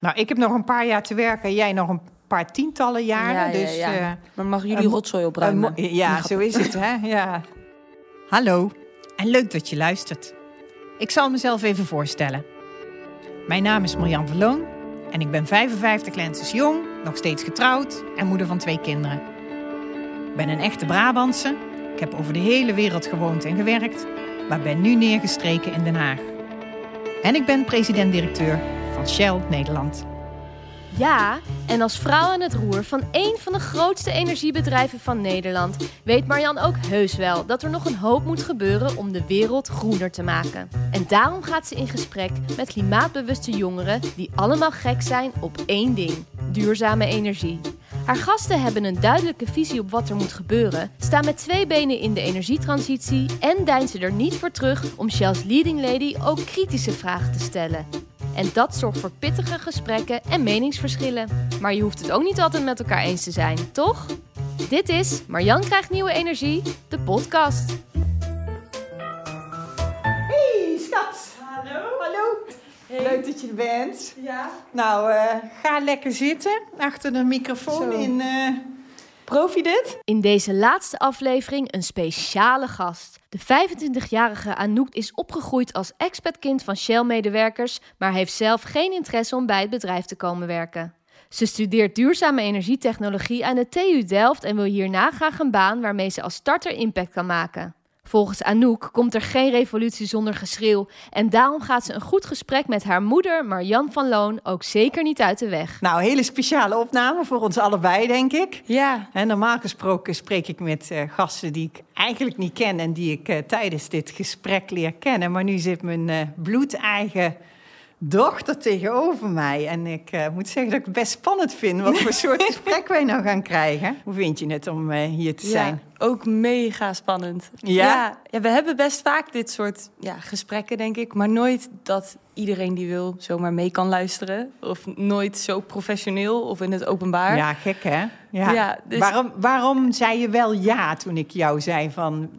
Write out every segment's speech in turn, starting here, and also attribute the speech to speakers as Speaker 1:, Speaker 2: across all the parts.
Speaker 1: Nou, ik heb nog een paar jaar te werken. Jij nog een paar tientallen jaren.
Speaker 2: Ja, ja,
Speaker 1: dus,
Speaker 2: ja.
Speaker 1: eh,
Speaker 2: Maar mag jullie rotzooi opruimen?
Speaker 1: ja, zo is het, hè? Ja. Hallo en leuk dat je luistert. Ik zal mezelf even voorstellen. Mijn naam is Marjan Verloon en ik ben 55 lenses jong, nog steeds getrouwd en moeder van twee kinderen. Ik ben een echte Brabantse. Ik heb over de hele wereld gewoond en gewerkt, maar ben nu neergestreken in Den Haag. En ik ben president-directeur van Shell Nederland.
Speaker 3: Ja, en als vrouw aan het roer van één van de grootste energiebedrijven van Nederland weet Marjan ook heus wel dat er nog een hoop moet gebeuren om de wereld groener te maken. En daarom gaat ze in gesprek met klimaatbewuste jongeren die allemaal gek zijn op één ding: duurzame energie. Haar gasten hebben een duidelijke visie op wat er moet gebeuren, staan met twee benen in de energietransitie en deinzen er niet voor terug om Shell's leading lady ook kritische vragen te stellen. En dat zorgt voor pittige gesprekken en meningsverschillen. Maar je hoeft het ook niet altijd met elkaar eens te zijn, toch? Dit is Marjan krijgt nieuwe energie, de podcast.
Speaker 1: Hey, schat. Hallo. Hallo. Leuk dat je er bent. Ja. Nou, eh, ga lekker zitten achter de microfoon
Speaker 2: Zo.
Speaker 1: in. eh,
Speaker 2: Profi dit?
Speaker 3: In deze laatste aflevering een speciale gast. De 25-jarige Anouk is opgegroeid als expertkind van Shell-medewerkers, maar heeft zelf geen interesse om bij het bedrijf te komen werken. Ze studeert duurzame energietechnologie aan de TU Delft en wil hierna graag een baan waarmee ze als starter impact kan maken. Volgens Anouk komt er geen revolutie zonder geschreeuw en daarom gaat ze een goed gesprek met haar moeder Marjan van Loon ook zeker niet uit de weg.
Speaker 1: nou, hele speciale opname voor ons allebei, denk ik.
Speaker 2: Ja.
Speaker 1: En normaal gesproken spreek ik met eh, gasten die ik eigenlijk niet ken en die ik eh, tijdens dit gesprek leer kennen. Maar nu zit mijn eh bloedeigen dochter tegenover mij. En ik eh, moet zeggen dat ik het best spannend vind wat voor soort gesprek wij nou gaan krijgen. Hoe vind je het om eh, hier te zijn?
Speaker 2: Ja, ook mega spannend.
Speaker 1: Ja?
Speaker 2: ja? ja, we hebben best vaak dit soort ja, gesprekken, denk ik. Maar nooit dat iedereen die wil zomaar mee kan luisteren. Of nooit zo professioneel of in het openbaar.
Speaker 1: Ja, gek hè? Ja.
Speaker 2: Ja, dus-
Speaker 1: waarom, waarom zei je wel ja toen ik jou zei van...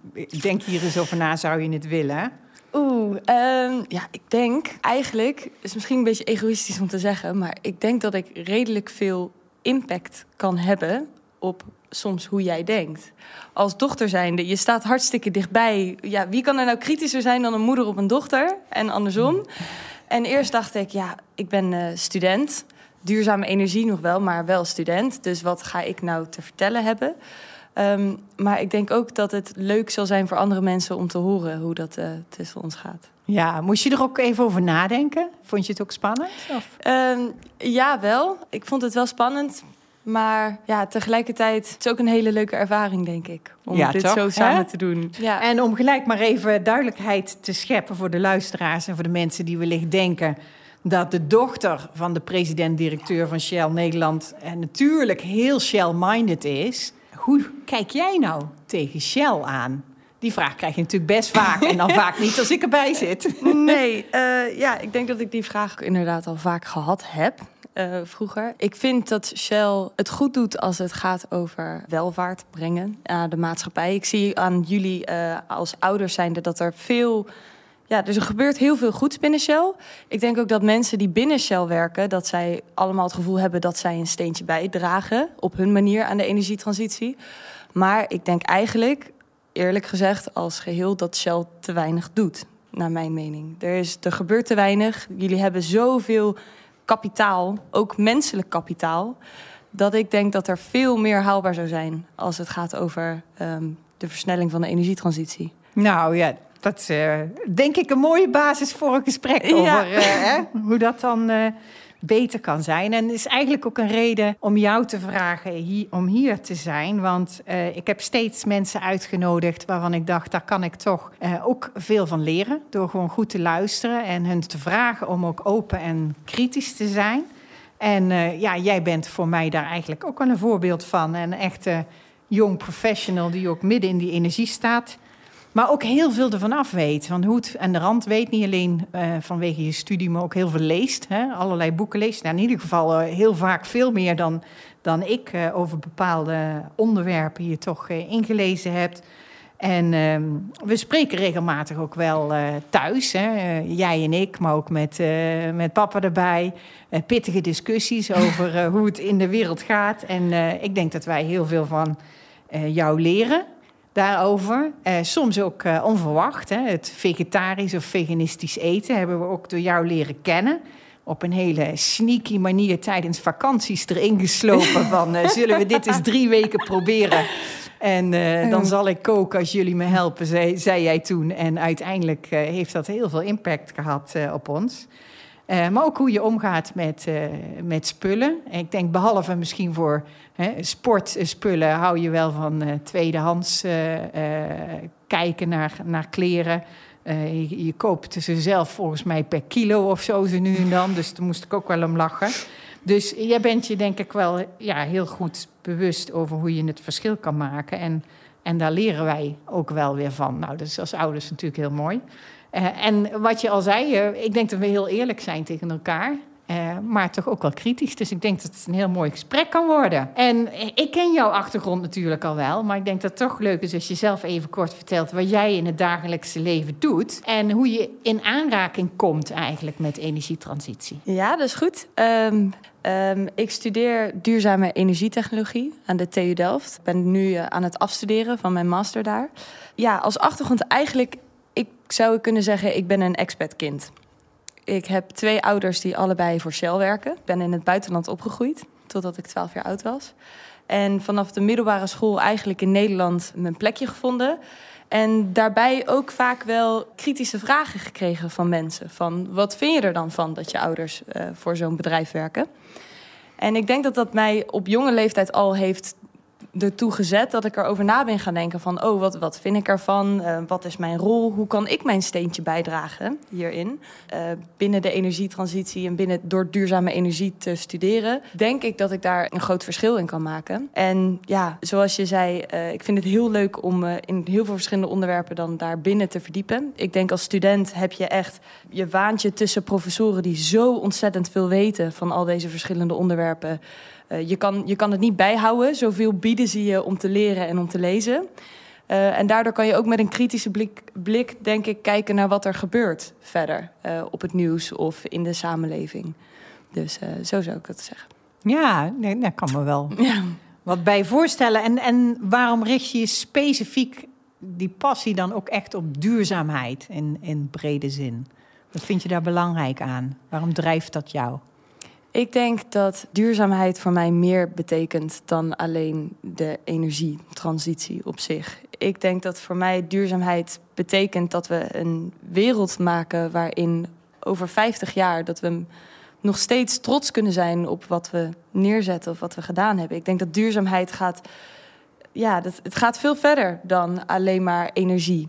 Speaker 1: denk hier eens over na, zou je het willen?
Speaker 2: Oeh, ehm, ja, ik denk eigenlijk, is misschien een beetje egoïstisch om te zeggen, maar ik denk dat ik redelijk veel impact kan hebben op soms hoe jij denkt. Als dochter zijnde, je staat hartstikke dichtbij. Ja, wie kan er nou kritischer zijn dan een moeder op een dochter? En andersom. En eerst dacht ik, ja, ik ben eh, student. Duurzame energie nog wel, maar wel student. Dus wat ga ik nou te vertellen hebben? Ehm, maar ik denk ook dat het leuk zal zijn voor andere mensen om te horen hoe dat eh, tussen ons gaat.
Speaker 1: Ja, moest je er ook even over nadenken? Vond je het ook spannend? Of?
Speaker 2: Ehm, ja, wel. Ik vond het wel spannend. Maar ja, tegelijkertijd het is ook een hele leuke ervaring, denk ik. Om
Speaker 1: Ja,
Speaker 2: dit
Speaker 1: toch,
Speaker 2: zo
Speaker 1: hè?
Speaker 2: samen te doen. Ja.
Speaker 1: En om gelijk maar even duidelijkheid te scheppen voor de luisteraars en voor de mensen die wellicht denken dat de dochter van de president-directeur van Shell Nederland eh, natuurlijk heel Shell-minded is. Hoe kijk jij nou tegen Shell aan? Die vraag krijg je natuurlijk best vaak en dan vaak niet als ik erbij zit.
Speaker 2: Nee, eh, ja, ik denk dat ik die vraag inderdaad al vaak gehad heb. eh, vroeger. Ik vind dat Shell het goed doet als het gaat over welvaart brengen aan de maatschappij. Ik zie aan jullie eh, als ouders zijnde dat er veel Ja, dus er gebeurt heel veel goeds binnen Shell. Ik denk ook dat mensen die binnen Shell werken, dat zij allemaal het gevoel hebben dat zij een steentje bijdragen op hun manier aan de energietransitie. Maar ik denk eigenlijk, eerlijk gezegd, als geheel dat Shell te weinig doet, naar mijn mening. Er, is, er gebeurt te weinig. Jullie hebben zoveel kapitaal, ook menselijk kapitaal, dat ik denk dat er veel meer haalbaar zou zijn als het gaat over ehm, de versnelling van de energietransitie.
Speaker 1: Nou ja, dat is eh, denk ik een mooie basis voor een gesprek
Speaker 2: Ja.
Speaker 1: over eh, hè, hoe dat dan eh, beter kan zijn. En het is eigenlijk ook een reden om jou te vragen hier, om hier te zijn. Want ik heb steeds mensen uitgenodigd waarvan ik dacht, daar kan ik toch ook veel van leren. Door gewoon goed te luisteren en hun te vragen om ook open en kritisch te zijn. En ja, jij bent voor mij daar eigenlijk ook wel een voorbeeld van. Een echte jong professional die ook midden in die energie staat. Maar ook heel veel ervan af weet. Want hoe het aan de rand weet, niet alleen eh, vanwege je studie, maar ook heel veel leest. Hè? Allerlei boeken leest. Nou, in ieder geval eh, heel vaak veel meer dan, dan ik eh, over bepaalde onderwerpen hier toch ingelezen hebt. En ehm, we spreken regelmatig ook wel thuis, hè? Jij en ik, maar ook met, met papa erbij. pittige discussies over hoe het in de wereld gaat. En ik denk dat wij heel veel van jou leren daarover. soms ook onverwacht. Hè? Het vegetarisch of veganistisch eten hebben we ook door jou leren kennen op een hele sneaky manier tijdens vakanties erin geslopen. Van zullen we dit eens drie weken proberen? En dan zal ik koken als jullie me helpen, zei, zei jij toen. En uiteindelijk heeft dat heel veel impact gehad op ons. Maar ook hoe je omgaat met, met spullen. En ik denk, behalve misschien voor hè, sportspullen, hou je wel van tweedehands kijken naar, naar kleren. Je, je, koopt ze zelf volgens mij per kilo of zo, ze nu en dan. Dus daar moest ik ook wel om lachen. Dus jij bent je denk ik wel ja, heel goed bewust over hoe je het verschil kan maken. En, en daar leren wij ook wel weer van. Nou, dat is als ouders natuurlijk heel mooi. Uh, en wat je al zei, uh, ik denk dat we heel eerlijk zijn tegen elkaar. Uh, maar toch ook wel kritisch. Dus ik denk dat het een heel mooi gesprek kan worden. En ik ken jouw achtergrond natuurlijk al wel. Maar ik denk dat het toch leuk is als je zelf even kort vertelt wat jij in het dagelijkse leven doet. En hoe je in aanraking komt eigenlijk met energietransitie.
Speaker 2: Ja, dat is goed. Um, um, ik studeer duurzame energietechnologie aan de TU Delft. Ik ben nu aan het afstuderen van mijn master daar. Ja, als achtergrond eigenlijk, ik zou kunnen zeggen, ik ben een expatkind. Ik heb twee ouders die allebei voor Shell werken. Ik ben in het buitenland opgegroeid, totdat ik 12 jaar oud was. En vanaf de middelbare school eigenlijk in Nederland mijn plekje gevonden. En daarbij ook vaak wel kritische vragen gekregen van mensen. Van wat vind je er dan van dat je ouders uh, voor zo'n bedrijf werken? En ik denk dat dat mij op jonge leeftijd al heeft ertoe gezet dat ik erover na ben gaan denken van... oh, wat, wat vind ik ervan? Uh, wat is mijn rol? Hoe kan ik mijn steentje bijdragen hierin? Uh, binnen de energietransitie en binnen door duurzame energie te studeren... denk ik dat ik daar een groot verschil in kan maken. En ja, zoals je zei, uh, ik vind het heel leuk om in heel veel verschillende onderwerpen... dan daar binnen te verdiepen. Ik denk als student heb je echt je waantje tussen professoren... die zo ontzettend veel weten van al deze verschillende onderwerpen... Uh, je, kan, je kan het niet bijhouden. Zoveel bieden ze je om te leren en om te lezen. Uh, en daardoor kan je ook met een kritische blik, blik, denk ik, kijken naar wat er gebeurt verder uh, op het nieuws of in de samenleving. Dus zo zou ik dat zeggen.
Speaker 1: Ja, nee, dat kan me wel ja. wat bij voorstellen. En, en waarom richt je specifiek die passie dan ook echt op duurzaamheid in, in brede zin? Wat vind je daar belangrijk aan? Waarom drijft dat jou?
Speaker 2: Ik denk dat duurzaamheid voor mij meer betekent dan alleen de energietransitie op zich. Ik denk dat voor mij duurzaamheid betekent dat we een wereld maken waarin over 50 jaar dat we nog steeds trots kunnen zijn op wat we neerzetten of wat we gedaan hebben. Ik denk dat duurzaamheid gaat, ja, dat, het gaat veel verder dan alleen maar energie.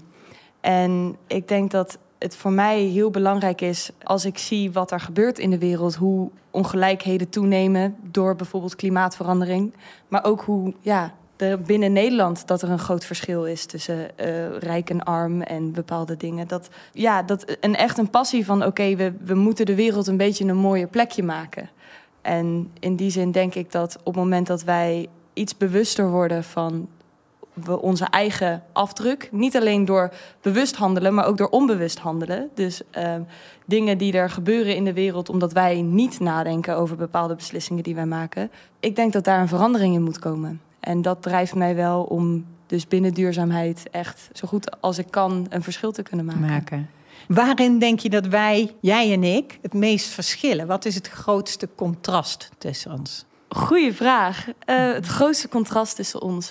Speaker 2: En ik denk dat het voor mij heel belangrijk is als ik zie wat er gebeurt in de wereld, hoe ongelijkheden toenemen door bijvoorbeeld klimaatverandering, maar ook hoe ja, binnen Nederland dat er een groot verschil is tussen uh, rijk en arm en bepaalde dingen. Dat, ja, dat een echt een passie van oké, we, we moeten de wereld een beetje een mooier plekje maken. En in die zin denk ik dat op het moment dat wij iets bewuster worden van we onze eigen afdruk. Niet alleen door bewust handelen, maar ook door onbewust handelen. Dus uh, dingen die er gebeuren in de wereld omdat wij niet nadenken over bepaalde beslissingen die wij maken. Ik denk dat daar een verandering in moet komen. En dat drijft mij wel om dus binnen duurzaamheid echt zo goed als ik kan een verschil te kunnen maken. maken.
Speaker 1: Waarin denk je dat wij, jij en ik, het meest verschillen? Wat is het grootste contrast tussen ons?
Speaker 2: Goeie vraag. Uh, het grootste contrast tussen ons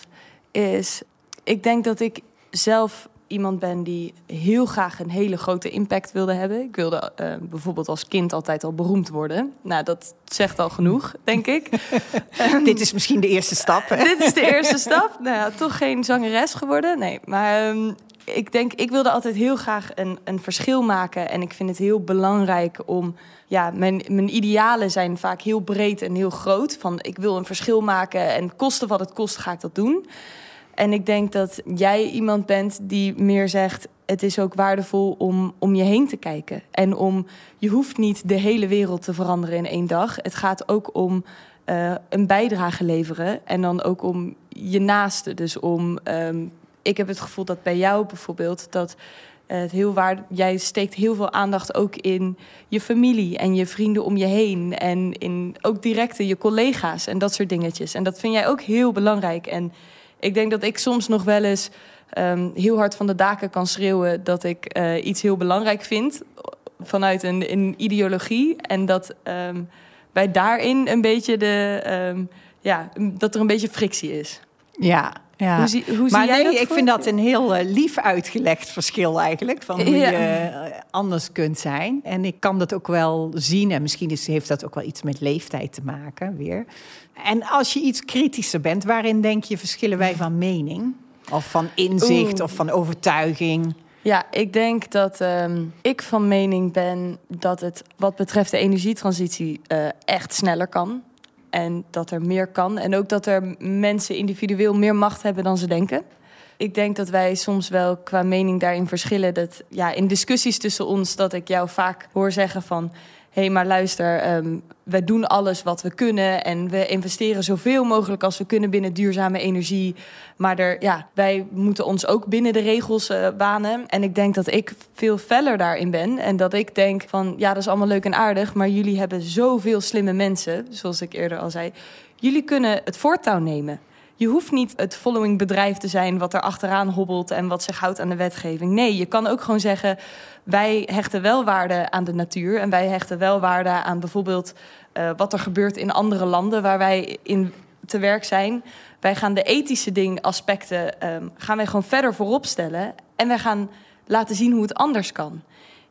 Speaker 2: is, ik denk dat ik zelf iemand ben die heel graag een hele grote impact wilde hebben. Ik wilde uh, bijvoorbeeld als kind altijd al beroemd worden. Nou, dat zegt al genoeg, denk ik.
Speaker 1: dit is misschien de eerste stap. Hè?
Speaker 2: dit is de eerste stap. Nou ja, toch geen zangeres geworden. Nee, maar um, ik denk, ik wilde altijd heel graag een, een verschil maken. En ik vind het heel belangrijk om. Ja, mijn, mijn idealen zijn vaak heel breed en heel groot. Van ik wil een verschil maken en kosten wat het kost, ga ik dat doen. En ik denk dat jij iemand bent die meer zegt: het is ook waardevol om om je heen te kijken. En om je hoeft niet de hele wereld te veranderen in één dag. Het gaat ook om uh, een bijdrage leveren. En dan ook om je naaste. Dus om um, ik heb het gevoel dat bij jou bijvoorbeeld dat eh, het heel waar, jij steekt heel veel aandacht ook in je familie en je vrienden om je heen. En in ook directe je collega's en dat soort dingetjes. En dat vind jij ook heel belangrijk. En ik denk dat ik soms nog wel eens ehm, heel hard van de daken kan schreeuwen dat ik eh, iets heel belangrijk vind vanuit een, een ideologie. En dat um, wij daarin een beetje de. Ehm, ja, dat er een beetje frictie is.
Speaker 1: Ja, ja.
Speaker 2: Hoe zie, hoe
Speaker 1: maar
Speaker 2: zie jij
Speaker 1: nee,
Speaker 2: dat
Speaker 1: ik vind dat een heel eh, lief uitgelegd verschil eigenlijk. Van hoe
Speaker 2: Ja.
Speaker 1: je eh, anders kunt zijn. En ik kan dat ook wel zien. En misschien is, heeft dat ook wel iets met leeftijd te maken weer. En als je iets kritischer bent, waarin denk je verschillen wij van mening? Of van inzicht
Speaker 2: Oeh.
Speaker 1: of van overtuiging?
Speaker 2: Ja, ik denk dat ehm, ik van mening ben dat het wat betreft de energietransitie eh, echt sneller kan. En dat er meer kan. En ook dat er mensen individueel meer macht hebben dan ze denken. Ik denk dat wij soms wel qua mening daarin verschillen. Dat ja, in discussies tussen ons, dat ik jou vaak hoor zeggen van. Hey, maar luister, ehm, wij doen alles wat we kunnen en we investeren zoveel mogelijk als we kunnen binnen duurzame energie. Maar er, ja, wij moeten ons ook binnen de regels eh, banen. En ik denk dat ik veel feller daarin ben. En dat ik denk van, ja, dat is allemaal leuk en aardig. Maar jullie hebben zoveel slimme mensen, zoals ik eerder al zei. Jullie kunnen het voortouw nemen. Je hoeft niet het following bedrijf te zijn wat er achteraan hobbelt en wat zich houdt aan de wetgeving. Nee, je kan ook gewoon zeggen: wij hechten wel waarde aan de natuur en wij hechten wel waarde aan bijvoorbeeld eh, wat er gebeurt in andere landen waar wij in te werk zijn. Wij gaan de ethische ding, aspecten ehm, gaan wij gewoon verder voorop stellen en wij gaan laten zien hoe het anders kan.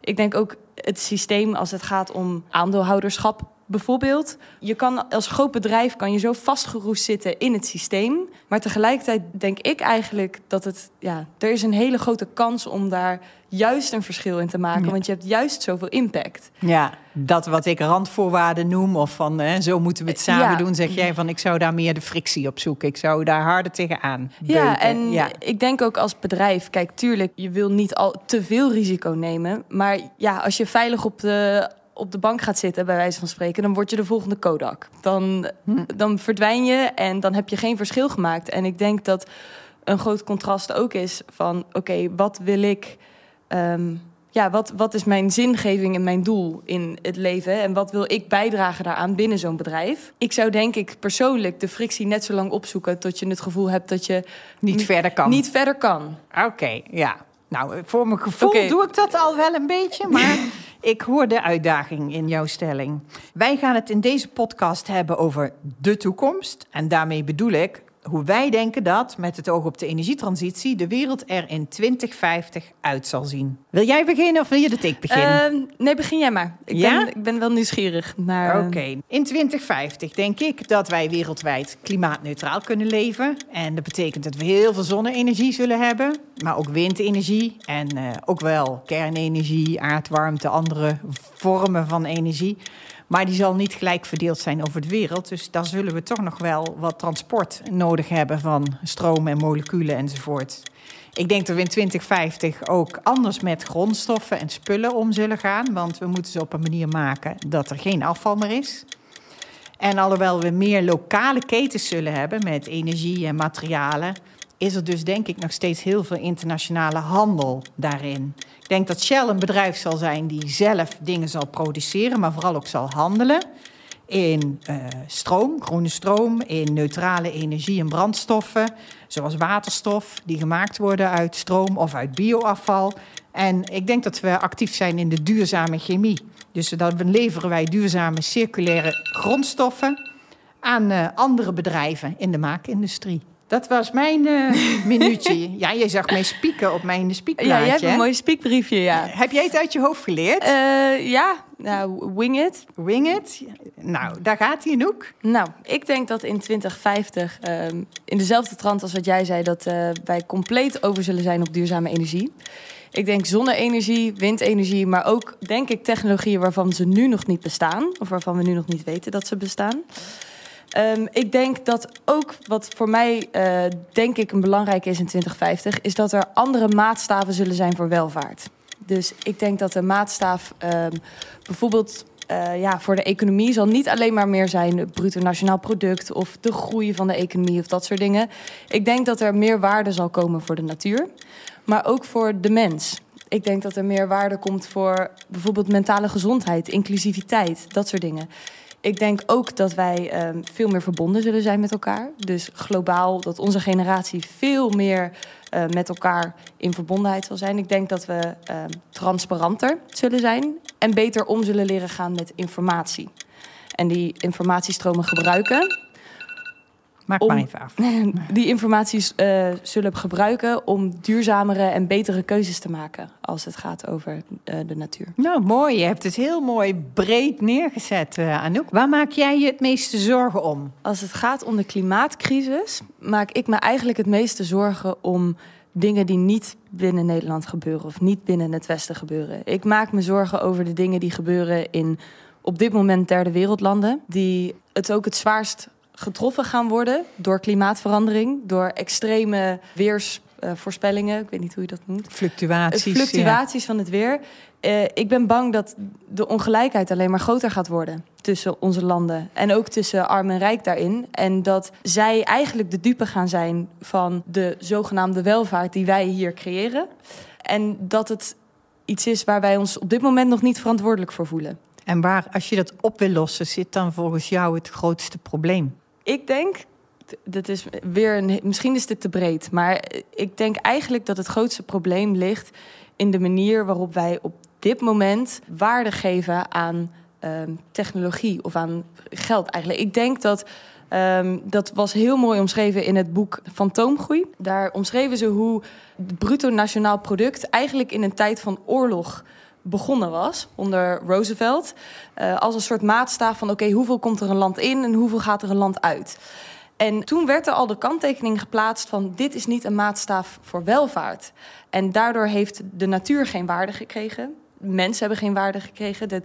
Speaker 2: Ik denk ook het systeem als het gaat om aandeelhouderschap bijvoorbeeld. Je kan als groot bedrijf kan je zo vastgeroest zitten in het systeem. Maar tegelijkertijd denk ik eigenlijk dat het... Ja, er is een hele grote kans om daar juist een verschil in te maken.
Speaker 1: Ja.
Speaker 2: Want je hebt juist zoveel impact.
Speaker 1: Ja, dat wat ik randvoorwaarden noem, of van hè, zo moeten we het samen
Speaker 2: Ja.
Speaker 1: doen, zeg jij van ik zou daar meer de frictie op zoeken. Ik zou daar harder tegenaan.
Speaker 2: Ja,
Speaker 1: beuken.
Speaker 2: en
Speaker 1: ja.
Speaker 2: ik denk ook als bedrijf, kijk, tuurlijk, je wil niet al te veel risico nemen. Maar ja, als je veilig op de, op de bank gaat zitten, bij wijze van spreken, dan word je de volgende Kodak. Dan,
Speaker 1: Hm.
Speaker 2: dan verdwijn je en dan heb je geen verschil gemaakt. En ik denk dat een groot contrast ook is van, oké, wat wil ik. ehm, ja, wat, wat is mijn zingeving en mijn doel in het leven? En wat wil ik bijdragen daaraan binnen zo'n bedrijf? Ik zou denk ik persoonlijk de frictie net zo lang opzoeken tot je het gevoel hebt dat je
Speaker 1: niet verder kan.
Speaker 2: niet verder kan.
Speaker 1: Oké, ja. Nou, voor mijn gevoel doe ik dat al wel een beetje, maar ik hoor de uitdaging in jouw stelling. Wij gaan het in deze podcast hebben over de toekomst. En daarmee bedoel ik hoe wij denken dat, met het oog op de energietransitie, de wereld er in 2050 uit zal zien. Wil jij beginnen of wil je dat ik begin?
Speaker 2: Ehm, nee, begin jij maar. Ik,
Speaker 1: Ja?
Speaker 2: ben, ik ben wel nieuwsgierig naar.
Speaker 1: Oké, in 2050 denk ik dat wij wereldwijd klimaatneutraal kunnen leven. En dat betekent dat we heel veel zonne-energie zullen hebben, maar ook windenergie en eh, ook wel kernenergie, aardwarmte, andere vormen van energie. Maar die zal niet gelijk verdeeld zijn over de wereld. Dus daar zullen we toch nog wel wat transport nodig hebben van stroom en moleculen enzovoort. Ik denk dat we in 2050 ook anders met grondstoffen en spullen om zullen gaan. Want we moeten ze op een manier maken dat er geen afval meer is. En alhoewel we meer lokale ketens zullen hebben met energie en materialen, is er dus denk ik nog steeds heel veel internationale handel daarin. Ik denk dat Shell een bedrijf zal zijn die zelf dingen zal produceren, maar vooral ook zal handelen in eh, stroom, groene stroom, in neutrale energie en brandstoffen, zoals waterstof, die gemaakt worden uit stroom of uit bioafval. En ik denk dat we actief zijn in de duurzame chemie. Dus dan leveren wij duurzame circulaire grondstoffen aan eh, andere bedrijven in de maakindustrie. Dat was mijn eh, minuutje. Ja, je zag mij spieken op mijn
Speaker 2: ja,
Speaker 1: spiekplaatje.
Speaker 2: jij hebt een mooi speakbriefje, ja.
Speaker 1: Heb jij het uit je hoofd geleerd?
Speaker 2: Eh, ja, nou, wing it.
Speaker 1: Wing it? Nou, daar gaat hij, Noek.
Speaker 2: Nou, ik denk dat in 2050, ehm, in dezelfde trant als wat jij zei, dat eh, wij compleet over zullen zijn op duurzame energie. Ik denk zonne-energie, windenergie, maar ook denk ik technologieën waarvan ze nu nog niet bestaan, of waarvan we nu nog niet weten dat ze bestaan. Ehm, ik denk dat ook wat voor mij eh, denk ik een belangrijke is in 2050, is dat er andere maatstaven zullen zijn voor welvaart. Dus ik denk dat de maatstaaf ehm, bijvoorbeeld eh, ja, voor de economie zal niet alleen maar meer zijn het bruto nationaal product of de groei van de economie of dat soort dingen. Ik denk dat er meer waarde zal komen voor de natuur, maar ook voor de mens. Ik denk dat er meer waarde komt voor bijvoorbeeld mentale gezondheid, inclusiviteit, dat soort dingen. Ik denk ook dat wij ehm, veel meer verbonden zullen zijn met elkaar. Dus globaal, dat onze generatie veel meer uh, met elkaar in verbondenheid zal zijn. Ik denk dat we uh, transparanter zullen zijn en beter om zullen leren gaan met informatie. En die informatiestromen gebruiken
Speaker 1: Maak om, maar even af.
Speaker 2: die informatie uh, zullen gebruiken om duurzamere en betere keuzes te maken als het gaat over uh, de natuur.
Speaker 1: Nou, mooi. Je hebt het heel mooi breed neergezet, uh, Anouk. Waar maak jij je het meeste zorgen om?
Speaker 2: Als het gaat om de klimaatcrisis, maak ik me eigenlijk het meeste zorgen om dingen die niet binnen Nederland gebeuren of niet binnen het Westen gebeuren. Ik maak me zorgen over de dingen die gebeuren in op dit moment derde wereldlanden, die het ook het zwaarst getroffen gaan worden door klimaatverandering, door extreme weersvoorspellingen. ik weet niet hoe je dat noemt.
Speaker 1: Fluctuaties.
Speaker 2: Fluctuaties van het weer. Uh, ik ben bang dat de ongelijkheid alleen maar groter gaat worden tussen onze landen. En ook tussen arm en rijk daarin. En dat zij eigenlijk de dupe gaan zijn van de zogenaamde welvaart die wij hier creëren. En dat het iets is waar wij ons op dit moment nog niet verantwoordelijk voor voelen.
Speaker 1: En waar, als je dat op wil lossen, zit dan volgens jou het grootste probleem?
Speaker 2: Ik denk, dat is weer een, misschien is dit te breed, maar ik denk eigenlijk dat het grootste probleem ligt in de manier waarop wij op dit moment waarde geven aan um, technologie of aan geld eigenlijk. Ik denk dat um, dat was heel mooi omschreven in het boek Fantoomgroei. Daar omschreven ze hoe het bruto nationaal product eigenlijk in een tijd van oorlog begonnen was onder Roosevelt. Uh, als een soort maatstaaf van oké, hoeveel komt er een land in en hoeveel gaat er een land uit. En toen werd er al de kanttekening geplaatst van dit is niet een maatstaaf voor welvaart. En daardoor heeft de natuur geen waarde gekregen. Mensen hebben geen waarde gekregen. Dat,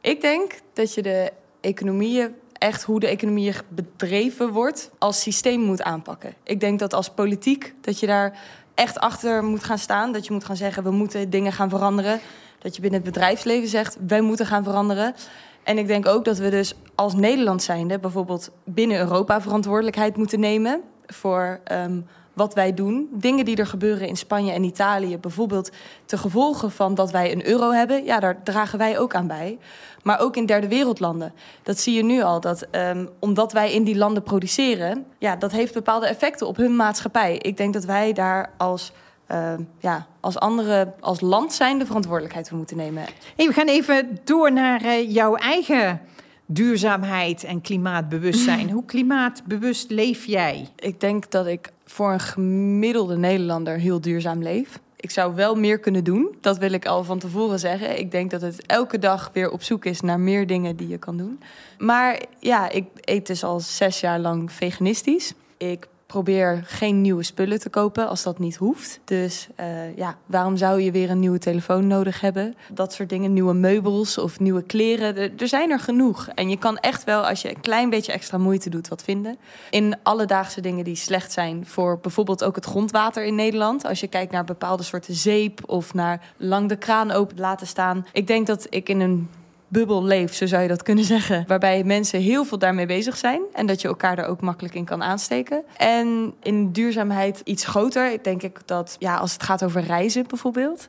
Speaker 2: ik denk dat je de economieën, echt hoe de economie bedreven wordt, als systeem moet aanpakken. Ik denk dat als politiek dat je daar echt achter moet gaan staan. Dat je moet gaan zeggen, we moeten dingen gaan veranderen dat je binnen het bedrijfsleven zegt, wij moeten gaan veranderen. En ik denk ook dat we dus als Nederland zijnde bijvoorbeeld binnen Europa verantwoordelijkheid moeten nemen voor um, wat wij doen. Dingen die er gebeuren in Spanje en Italië, bijvoorbeeld te gevolgen van dat wij een euro hebben, ja, daar dragen wij ook aan bij. Maar ook in derde wereldlanden. Dat zie je nu al, dat um, omdat wij in die landen produceren, ja, dat heeft bepaalde effecten op hun maatschappij. Ik denk dat wij daar als uh, ja, als andere, als land zijn de verantwoordelijkheid voor moeten nemen.
Speaker 1: Hey, we gaan even door naar uh, jouw eigen duurzaamheid en klimaatbewustzijn. Hoe klimaatbewust leef jij?
Speaker 2: Ik denk dat ik voor een gemiddelde Nederlander heel duurzaam leef. Ik zou wel meer kunnen doen. Dat wil ik al van tevoren zeggen. Ik denk dat het elke dag weer op zoek is naar meer dingen die je kan doen. Maar ja, ik eet dus al zes jaar lang veganistisch. Ik probeer geen nieuwe spullen te kopen als dat niet hoeft. Dus uh, ja, waarom zou je weer een nieuwe telefoon nodig hebben? Dat soort dingen, nieuwe meubels of nieuwe kleren. Er, er zijn er genoeg. En je kan echt wel, als je een klein beetje extra moeite doet, wat vinden. In alledaagse dingen die slecht zijn voor bijvoorbeeld ook het grondwater in Nederland. Als je kijkt naar bepaalde soorten zeep of naar lang de kraan open laten staan. Ik denk dat ik in een bubbel leeft, zo zou je dat kunnen zeggen. Waarbij mensen heel veel daarmee bezig zijn. En dat je elkaar daar ook makkelijk in kan aansteken. En in duurzaamheid iets groter. Ik denk ik dat ja, als het gaat over reizen bijvoorbeeld.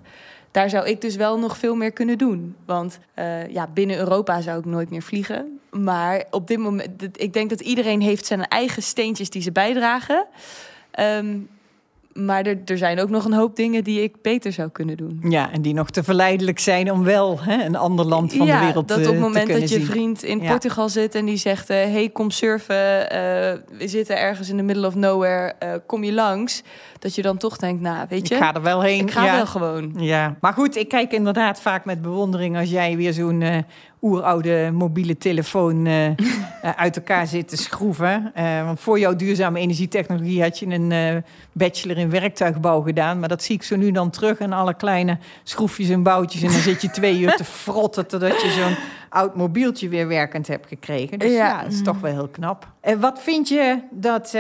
Speaker 2: Daar zou ik dus wel nog veel meer kunnen doen. Want uh, ja, binnen Europa zou ik nooit meer vliegen. Maar op dit moment, ik denk dat iedereen heeft zijn eigen steentjes die ze bijdragen. Um, maar er, er, zijn ook nog een hoop dingen die ik beter zou kunnen doen.
Speaker 1: Ja, en die nog te verleidelijk zijn om wel hè, een ander land van
Speaker 2: ja,
Speaker 1: de wereld
Speaker 2: te zien. dat op het moment dat
Speaker 1: je
Speaker 2: vriend in Portugal zit en die zegt... Uh, hey, kom surfen, uh, we zitten ergens in the middle of nowhere, uh, kom je langs... dat je dan toch denkt, nou, weet je...
Speaker 1: Ik ga er wel heen.
Speaker 2: Ik ga wel gewoon.
Speaker 1: Ja, maar goed, ik kijk inderdaad vaak met bewondering... als jij weer zo'n oeroude mobiele telefoon uh, uit elkaar zit te schroeven. Uh, want voor jouw duurzame energietechnologie had je een uh, bachelor in werktuigbouw gedaan. Maar dat zie ik zo nu dan terug in alle kleine schroefjes en boutjes. En dan zit je twee uur te frotten totdat je zo'n oud mobieltje weer werkend hebt gekregen. Dus ja, ja dat is toch wel heel knap. En wat vind je dat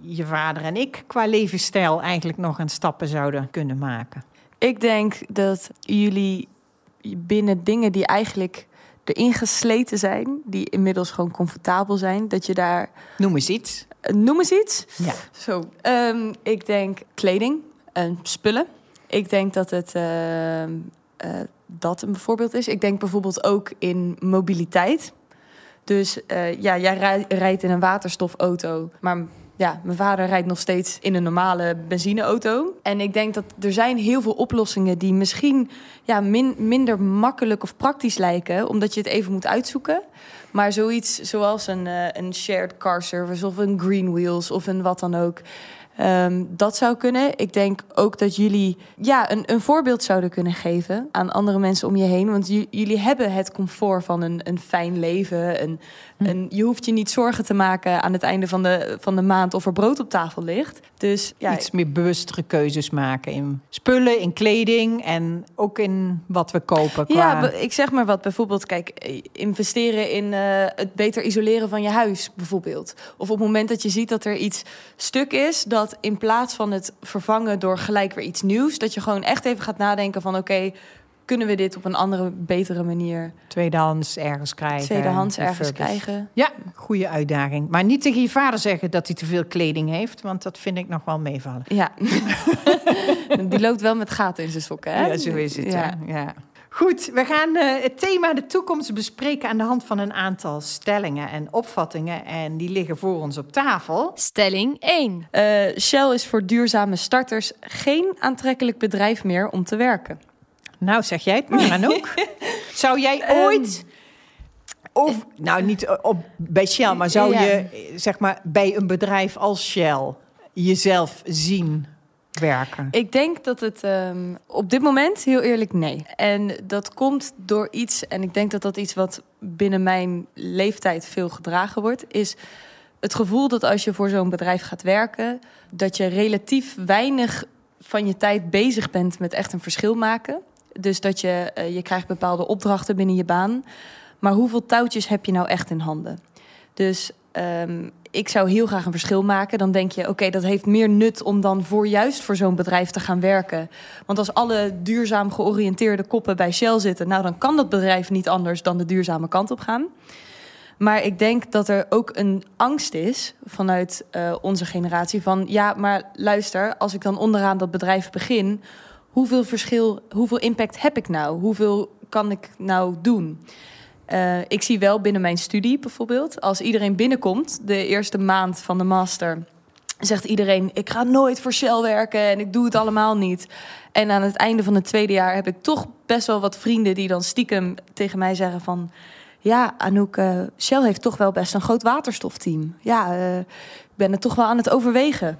Speaker 1: je vader en ik qua levensstijl eigenlijk nog een stappen zouden kunnen maken?
Speaker 2: Ik denk dat jullie binnen dingen die eigenlijk erin gesleten zijn, die inmiddels gewoon comfortabel zijn, dat je daar.
Speaker 1: Noem eens iets.
Speaker 2: Uh, noem eens iets.
Speaker 1: Ja.
Speaker 2: Zo. Um, ik denk kleding en spullen. Ik denk dat het uh, uh, dat een voorbeeld is. Ik denk bijvoorbeeld ook in mobiliteit. Dus uh, ja, jij rijdt in een waterstofauto, maar ja, mijn vader rijdt nog steeds in een normale benzineauto. En ik denk dat er zijn heel veel oplossingen die misschien ja, min, minder makkelijk of praktisch lijken, omdat je het even moet uitzoeken. Maar zoiets zoals een, uh, een shared car service of een green wheels of een wat dan ook. Um, dat zou kunnen. Ik denk ook dat jullie ja, een, een voorbeeld zouden kunnen geven aan andere mensen om je heen. Want jullie hebben het comfort van een, een fijn leven. Een, hm. een, je hoeft je niet zorgen te maken aan het einde van de, van de maand of er brood op tafel ligt. Dus
Speaker 1: ja, iets meer bewustere keuzes maken in spullen, in kleding en ook in wat we kopen. Qua...
Speaker 2: Ja, ik zeg maar wat. Bijvoorbeeld, kijk, investeren in uh, het beter isoleren van je huis, bijvoorbeeld. Of op het moment dat je ziet dat er iets stuk is, dat in plaats van het vervangen door gelijk weer iets nieuws, dat je gewoon echt even gaat nadenken van oké, kunnen we dit op een andere, betere manier.
Speaker 1: Tweedehands ergens krijgen.
Speaker 2: Tweedehands ergens krijgen.
Speaker 1: Ja, goede uitdaging. Maar niet tegen je vader zeggen dat hij te veel kleding heeft, want dat vind ik nog wel meevallen.
Speaker 2: Ja, die loopt wel met gaten in zijn sokken. Hè?
Speaker 1: Ja, zo is het. Ja. ja. Goed, we gaan uh, het thema de toekomst bespreken aan de hand van een aantal stellingen en opvattingen. En die liggen voor ons op tafel.
Speaker 3: Stelling 1.
Speaker 2: Uh, eh, Shell is voor duurzame starters geen aantrekkelijk bedrijf meer om te werken.
Speaker 1: Nou, zeg jij het maar, Anouk. Zou jij ehm, ooit... Of, nou, niet op, bij Shell, maar zou je zeg maar, bij een bedrijf als Shell jezelf zien werken?
Speaker 2: Ik denk dat het um, op dit moment, heel eerlijk, nee. En dat komt door iets, en ik denk dat dat iets wat binnen mijn leeftijd veel gedragen wordt, is het gevoel dat als je voor zo'n bedrijf gaat werken, dat je relatief weinig van je tijd bezig bent met echt een verschil maken. Dus dat je, uh, je krijgt bepaalde opdrachten binnen je baan. Maar hoeveel touwtjes heb je nou echt in handen? Dus um, ik zou heel graag een verschil maken. Dan denk je, oké, dat heeft meer nut om dan voor juist voor zo'n bedrijf te gaan werken. Want als alle duurzaam georiënteerde koppen bij Shell zitten, nou dan kan dat bedrijf niet anders dan de duurzame kant op gaan. Maar ik denk dat er ook een angst is vanuit uh, onze generatie van ja, maar luister, als ik dan onderaan dat bedrijf begin, hoeveel verschil, hoeveel impact heb ik nou? Hoeveel kan ik nou doen? Uh, ik zie wel binnen mijn studie bijvoorbeeld, als iedereen binnenkomt, de eerste maand van de master, zegt iedereen: Ik ga nooit voor Shell werken en ik doe het allemaal niet. En aan het einde van het tweede jaar heb ik toch best wel wat vrienden die dan stiekem tegen mij zeggen: van... Ja, Anouk, uh, Shell heeft toch wel best een groot waterstofteam. Ja, uh, ik ben het toch wel aan het overwegen.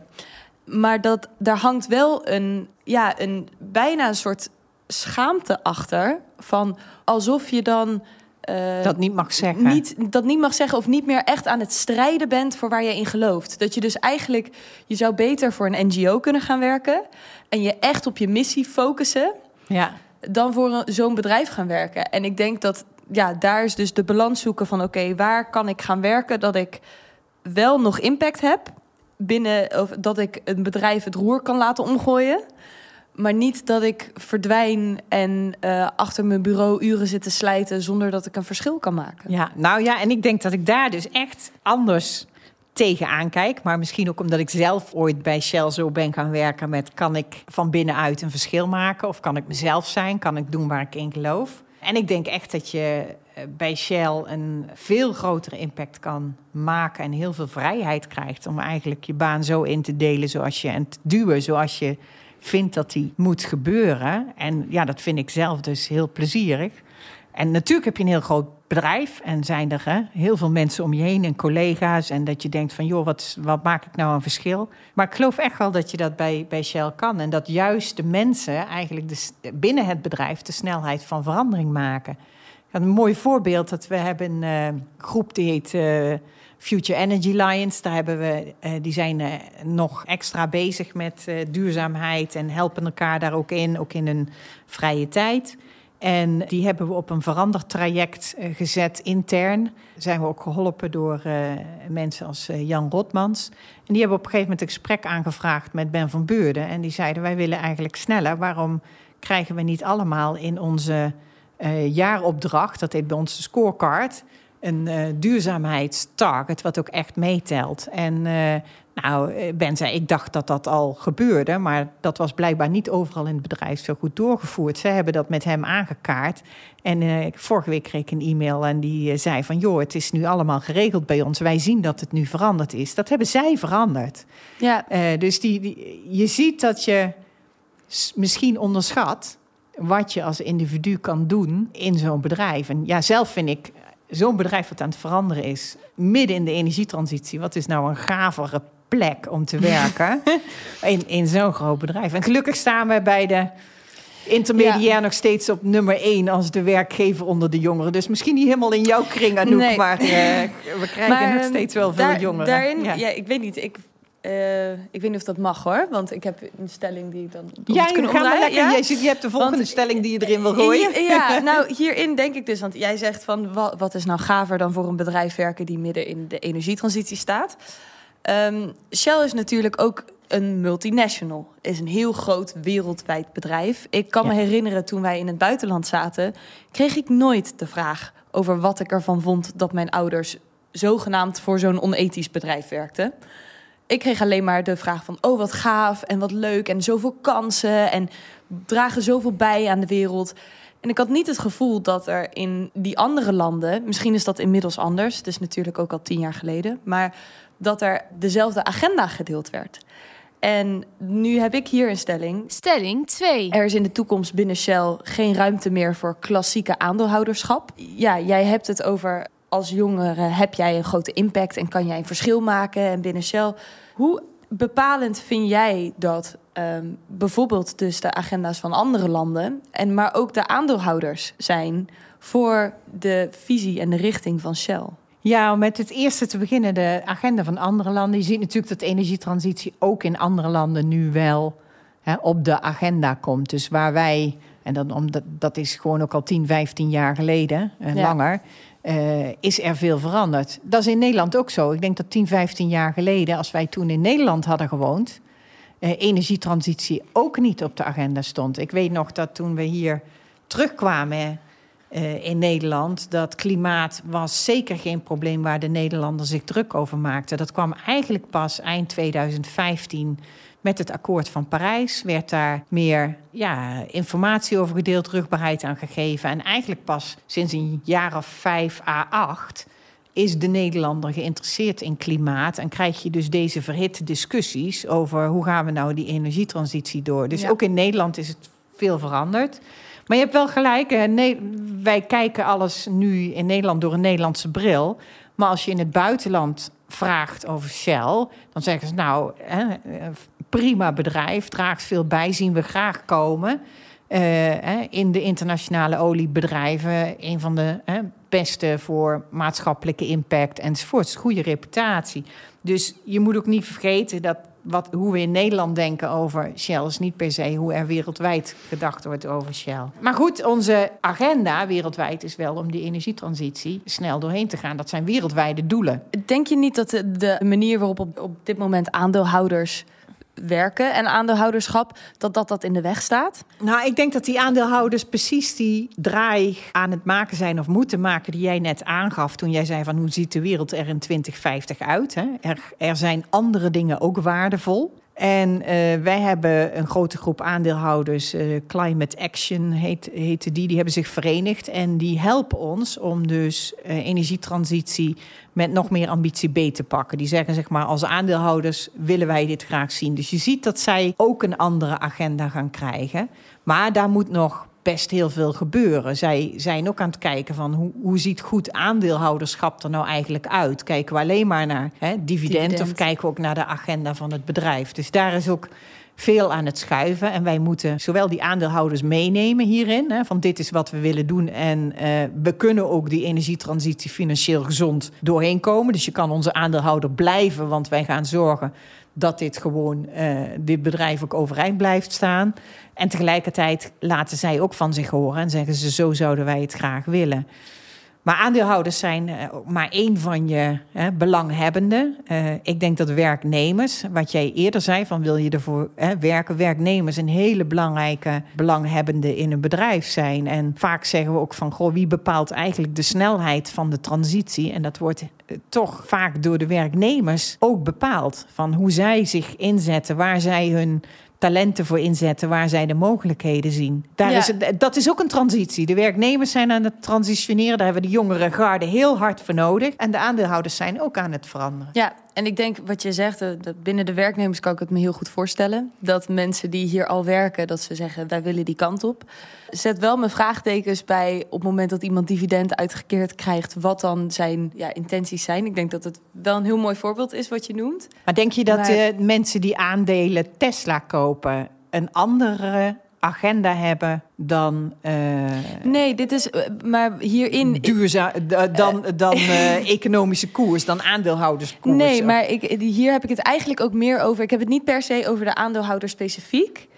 Speaker 2: Maar dat, daar hangt wel een, ja, een bijna een soort schaamte achter. Van alsof je dan
Speaker 1: uh, dat niet mag zeggen.
Speaker 2: Niet, dat niet mag zeggen of niet meer echt aan het strijden bent voor waar je in gelooft. Dat je dus eigenlijk, je zou beter voor een NGO kunnen gaan werken en je echt op je missie focussen. Ja. Dan voor zo'n bedrijf gaan werken. En ik denk dat ja, daar is dus de balans zoeken van oké, waar kan ik gaan werken dat ik wel nog impact heb binnen, of dat ik een bedrijf het roer kan laten omgooien. Maar niet dat ik verdwijn en uh, achter mijn bureau uren zit te slijten zonder dat ik een verschil kan maken.
Speaker 1: Ja, nou ja, en ik denk dat ik daar dus echt anders tegenaan kijk. Maar misschien ook omdat ik zelf ooit bij Shell zo ben gaan werken met... kan ik van binnenuit een verschil maken? Of kan ik mezelf zijn? Kan ik doen waar ik in geloof? En ik denk echt dat je eh, bij Shell een veel grotere impact kan maken... en heel veel vrijheid krijgt om eigenlijk je baan zo in te delen zoals je... en te duwen zoals je vindt dat die moet gebeuren. En ja, dat vind ik zelf dus heel plezierig. En natuurlijk heb je een heel groot bedrijf en zijn er heel veel mensen om je heen en collega's. En dat je denkt van, joh, wat, wat maak ik nou een verschil? Maar ik geloof echt wel dat je dat bij, bij Shell kan. En dat juist de mensen eigenlijk de, binnen het bedrijf de snelheid van verandering maken. Een mooi voorbeeld dat we hebben een uh, groep die heet... Uh, Future Energy Lions, daar hebben we, uh, die zijn uh, nog extra bezig met uh, duurzaamheid en helpen elkaar daar ook in, ook in een vrije tijd. En die hebben we op een verandertraject gezet intern. Zijn we ook geholpen door mensen als Jan Rotmans. En die hebben op een gegeven moment een gesprek aangevraagd met Ben van Beurden. En die zeiden: Wij willen eigenlijk sneller. Waarom krijgen we niet allemaal in onze jaaropdracht, dat heet bij ons de scorecard, een uh, duurzaamheidstarget, wat ook echt meetelt. En uh, nou, Ben zei, ik dacht dat dat al gebeurde, maar dat was blijkbaar niet overal in het bedrijf zo goed doorgevoerd. Ze hebben dat met hem aangekaart. En uh, vorige week kreeg ik een e-mail en die zei van, joh, het is nu allemaal geregeld bij ons. Wij zien dat het nu veranderd is. Dat hebben zij veranderd. Ja. dus die, die, je ziet dat je misschien onderschat wat je als individu kan doen in zo'n bedrijf. En ja, zelf vind ik zo'n bedrijf wat aan het veranderen is, midden in de energietransitie, wat is nou een gavere plek om te werken in, in zo'n groot bedrijf. En gelukkig staan we bij de intermediair nog steeds op nummer één als de werkgever onder de jongeren. Dus misschien niet helemaal in jouw kring, Anouk, nee. maar uh, we krijgen nog ehm, steeds wel veel jongeren.
Speaker 2: Daarin, ja. ik weet niet, ik uh, ik weet niet of dat mag hoor, want ik heb een stelling die ik dan.
Speaker 1: Ja, je, lekker, ja? Je, je, hebt de volgende want, stelling die je erin wil gooien.
Speaker 2: Hier, ja, nou hierin denk ik dus, want jij zegt van wat, wat, is nou gaver dan voor een bedrijf werken die midden in de energietransitie staat. Um, Shell is natuurlijk ook een multinational, is een heel groot wereldwijd bedrijf. Ik kan me herinneren toen wij in het buitenland zaten, kreeg ik nooit de vraag over wat ik ervan vond dat mijn ouders zogenaamd voor zo'n onethisch bedrijf werkten ik kreeg alleen maar de vraag van... oh, wat gaaf en wat leuk en zoveel kansen... en dragen zoveel bij aan de wereld. En ik had niet het gevoel dat er in die andere landen... misschien is dat inmiddels anders, het is natuurlijk ook al tien jaar geleden... maar dat er dezelfde agenda gedeeld werd. En nu heb ik hier een stelling.
Speaker 3: Stelling 2.
Speaker 2: Er is in de toekomst binnen Shell geen ruimte meer voor klassieke aandeelhouderschap. Ja, jij hebt het over als jongere heb jij een grote impact en kan jij een verschil maken. En binnen Shell, hoe bepalend vind jij dat ehm, bijvoorbeeld dus de agenda's van andere landen, en maar ook de aandeelhouders zijn voor de visie en de richting van Shell?
Speaker 1: Ja, om met het eerste te beginnen, de agenda van andere landen. Je ziet natuurlijk dat energietransitie ook in andere landen nu wel hè, op de agenda komt. Dus waar wij, en dan, omdat, dat is gewoon ook al 10, 15 jaar geleden en langer uh, is er veel veranderd. Dat is in Nederland ook zo. Ik denk dat 10, 15 jaar geleden, als wij toen in Nederland hadden gewoond, uh, energietransitie ook niet op de agenda stond. Ik weet nog dat toen we hier terugkwamen uh, in Nederland, dat klimaat was zeker geen probleem waar de Nederlanders zich druk over maakten. Dat kwam eigenlijk pas eind 2015 met het akkoord van Parijs werd daar meer ja, informatie over gedeeld, rugbaarheid aan gegeven. En eigenlijk pas sinds een jaar of vijf à acht is de Nederlander geïnteresseerd in klimaat en krijg je dus deze verhitte discussies over hoe gaan we nou die energietransitie door. Dus ook in Nederland is het veel veranderd. Maar je hebt wel gelijk, wij kijken alles nu in Nederland door een Nederlandse bril. Maar als je in het buitenland vraagt over Shell, dan zeggen ze nou, hè, prima bedrijf, draagt veel bij, zien we graag komen. Uh, in de internationale oliebedrijven, een van de hè, beste voor maatschappelijke impact enzovoorts. Goede reputatie. Dus je moet ook niet vergeten dat wat, hoe we in Nederland denken over Shell is niet per se hoe er wereldwijd gedacht wordt over Shell. Maar goed, onze agenda wereldwijd is wel om die energietransitie snel doorheen te gaan. Dat zijn wereldwijde doelen.
Speaker 2: Denk je niet dat de, de manier waarop op, op dit moment aandeelhouders werken en aandeelhouderschap, dat, dat dat in de weg staat?
Speaker 1: Nou, ik denk dat die aandeelhouders precies die draai aan het maken zijn of moeten maken die jij net aangaf toen jij zei van hoe ziet de wereld er in 2050 uit? Hè? Er, er zijn andere dingen ook waardevol. En uh, wij hebben een grote groep aandeelhouders, uh, Climate Action heet, heette die, die hebben zich verenigd. En die helpen ons om dus uh, energietransitie met nog meer ambitie B te pakken. Die zeggen zeg maar, als aandeelhouders willen wij dit graag zien. Dus je ziet dat zij ook een andere agenda gaan krijgen. Maar daar moet nog best heel veel gebeuren. Zij zijn ook aan het kijken van hoe, hoe ziet goed aandeelhouderschap er nou eigenlijk uit? Kijken we alleen maar naar hè, dividend, of kijken we ook naar de agenda van het bedrijf? Dus daar is ook veel aan het schuiven. En wij moeten zowel die aandeelhouders meenemen hierin, hè, van dit is wat we willen doen. En uh, we kunnen ook die energietransitie financieel gezond doorheen komen. Dus je kan onze aandeelhouder blijven, want wij gaan zorgen dat dit gewoon, uh, dit bedrijf ook overeind blijft staan. En tegelijkertijd laten zij ook van zich horen en zeggen ze: zo zouden wij het graag willen. Maar aandeelhouders zijn uh, maar één van je hè, belanghebbenden. Uh, ik denk dat werknemers, wat jij eerder zei, van wil je ervoor hè, werken, werknemers een hele belangrijke belanghebbende in een bedrijf zijn. En vaak zeggen we ook van, goh, wie bepaalt eigenlijk de snelheid van de transitie? En dat wordt uh, toch vaak door de werknemers ook bepaald. Van hoe zij zich inzetten, waar zij hun talenten voor inzetten waar zij de mogelijkheden zien. Daar
Speaker 2: Ja.
Speaker 1: is het, dat is ook een transitie. De werknemers zijn aan het transitioneren. Daar hebben de jongere garde heel hard voor nodig. En de aandeelhouders zijn ook aan het veranderen.
Speaker 2: Ja, en ik denk wat je zegt, eh, dat binnen de werknemers kan ik het me heel goed voorstellen. Dat mensen die hier al werken, dat ze zeggen wij willen die kant op. Zet wel mijn vraagtekens bij op het moment dat iemand dividend uitgekeerd krijgt, wat dan zijn ja, intenties zijn. Ik denk dat het wel een heel mooi voorbeeld is wat je noemt.
Speaker 1: Maar denk je dat
Speaker 2: Maar-
Speaker 1: eh, mensen die aandelen Tesla kopen... een andere agenda hebben dan... eh,
Speaker 2: Nee, dit is, eh, maar hierin.
Speaker 1: duurzaam, d- dan, dan eh, economische koers, dan aandeelhouderskoers.
Speaker 2: Nee, maar ik, hier heb ik het eigenlijk ook meer over. Ik heb het niet per se over de aandeelhouder specifiek.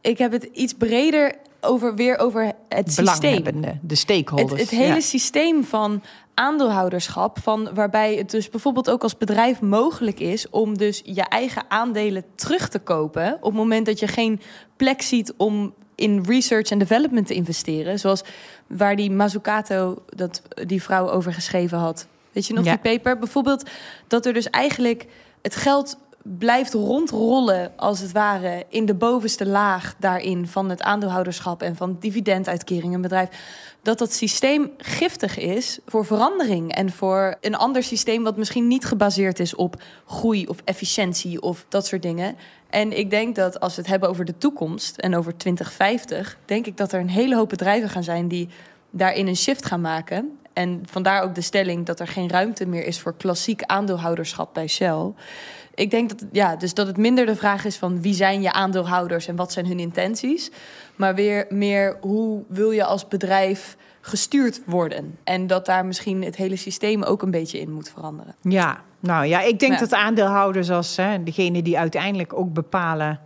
Speaker 2: Ik heb het iets breder over weer over het systeem.
Speaker 1: de stakeholders.
Speaker 2: Het, het hele
Speaker 1: ja.
Speaker 2: systeem van aandeelhouderschap, van waarbij het dus bijvoorbeeld ook als bedrijf mogelijk is om dus je eigen aandelen terug te kopen op het moment dat je geen plek ziet om in research en development te investeren, zoals waar die Mazzucato dat die vrouw over geschreven had. Weet je nog
Speaker 1: Ja.
Speaker 2: die paper? Bijvoorbeeld dat er dus eigenlijk het geld blijft rondrollen als het ware in de bovenste laag daarin van het aandeelhouderschap en van dividenduitkering in een bedrijf. Dat dat systeem giftig is voor verandering en voor een ander systeem wat misschien niet gebaseerd is op groei of efficiëntie of dat soort dingen. En ik denk dat als we het hebben over de toekomst en over 2050, denk ik dat er een hele hoop bedrijven gaan zijn die daarin een shift gaan maken. En vandaar ook de stelling dat er geen ruimte meer is voor klassiek aandeelhouderschap bij Shell. Ik denk dat, ja, dus dat het minder de vraag is van wie zijn je aandeelhouders en wat zijn hun intenties. Maar weer meer hoe wil je als bedrijf gestuurd worden. En dat daar misschien het hele systeem ook een beetje in moet veranderen.
Speaker 1: Ja, nou ja, ik denk
Speaker 2: Ja.
Speaker 1: dat aandeelhouders als hè, degene die uiteindelijk ook bepalen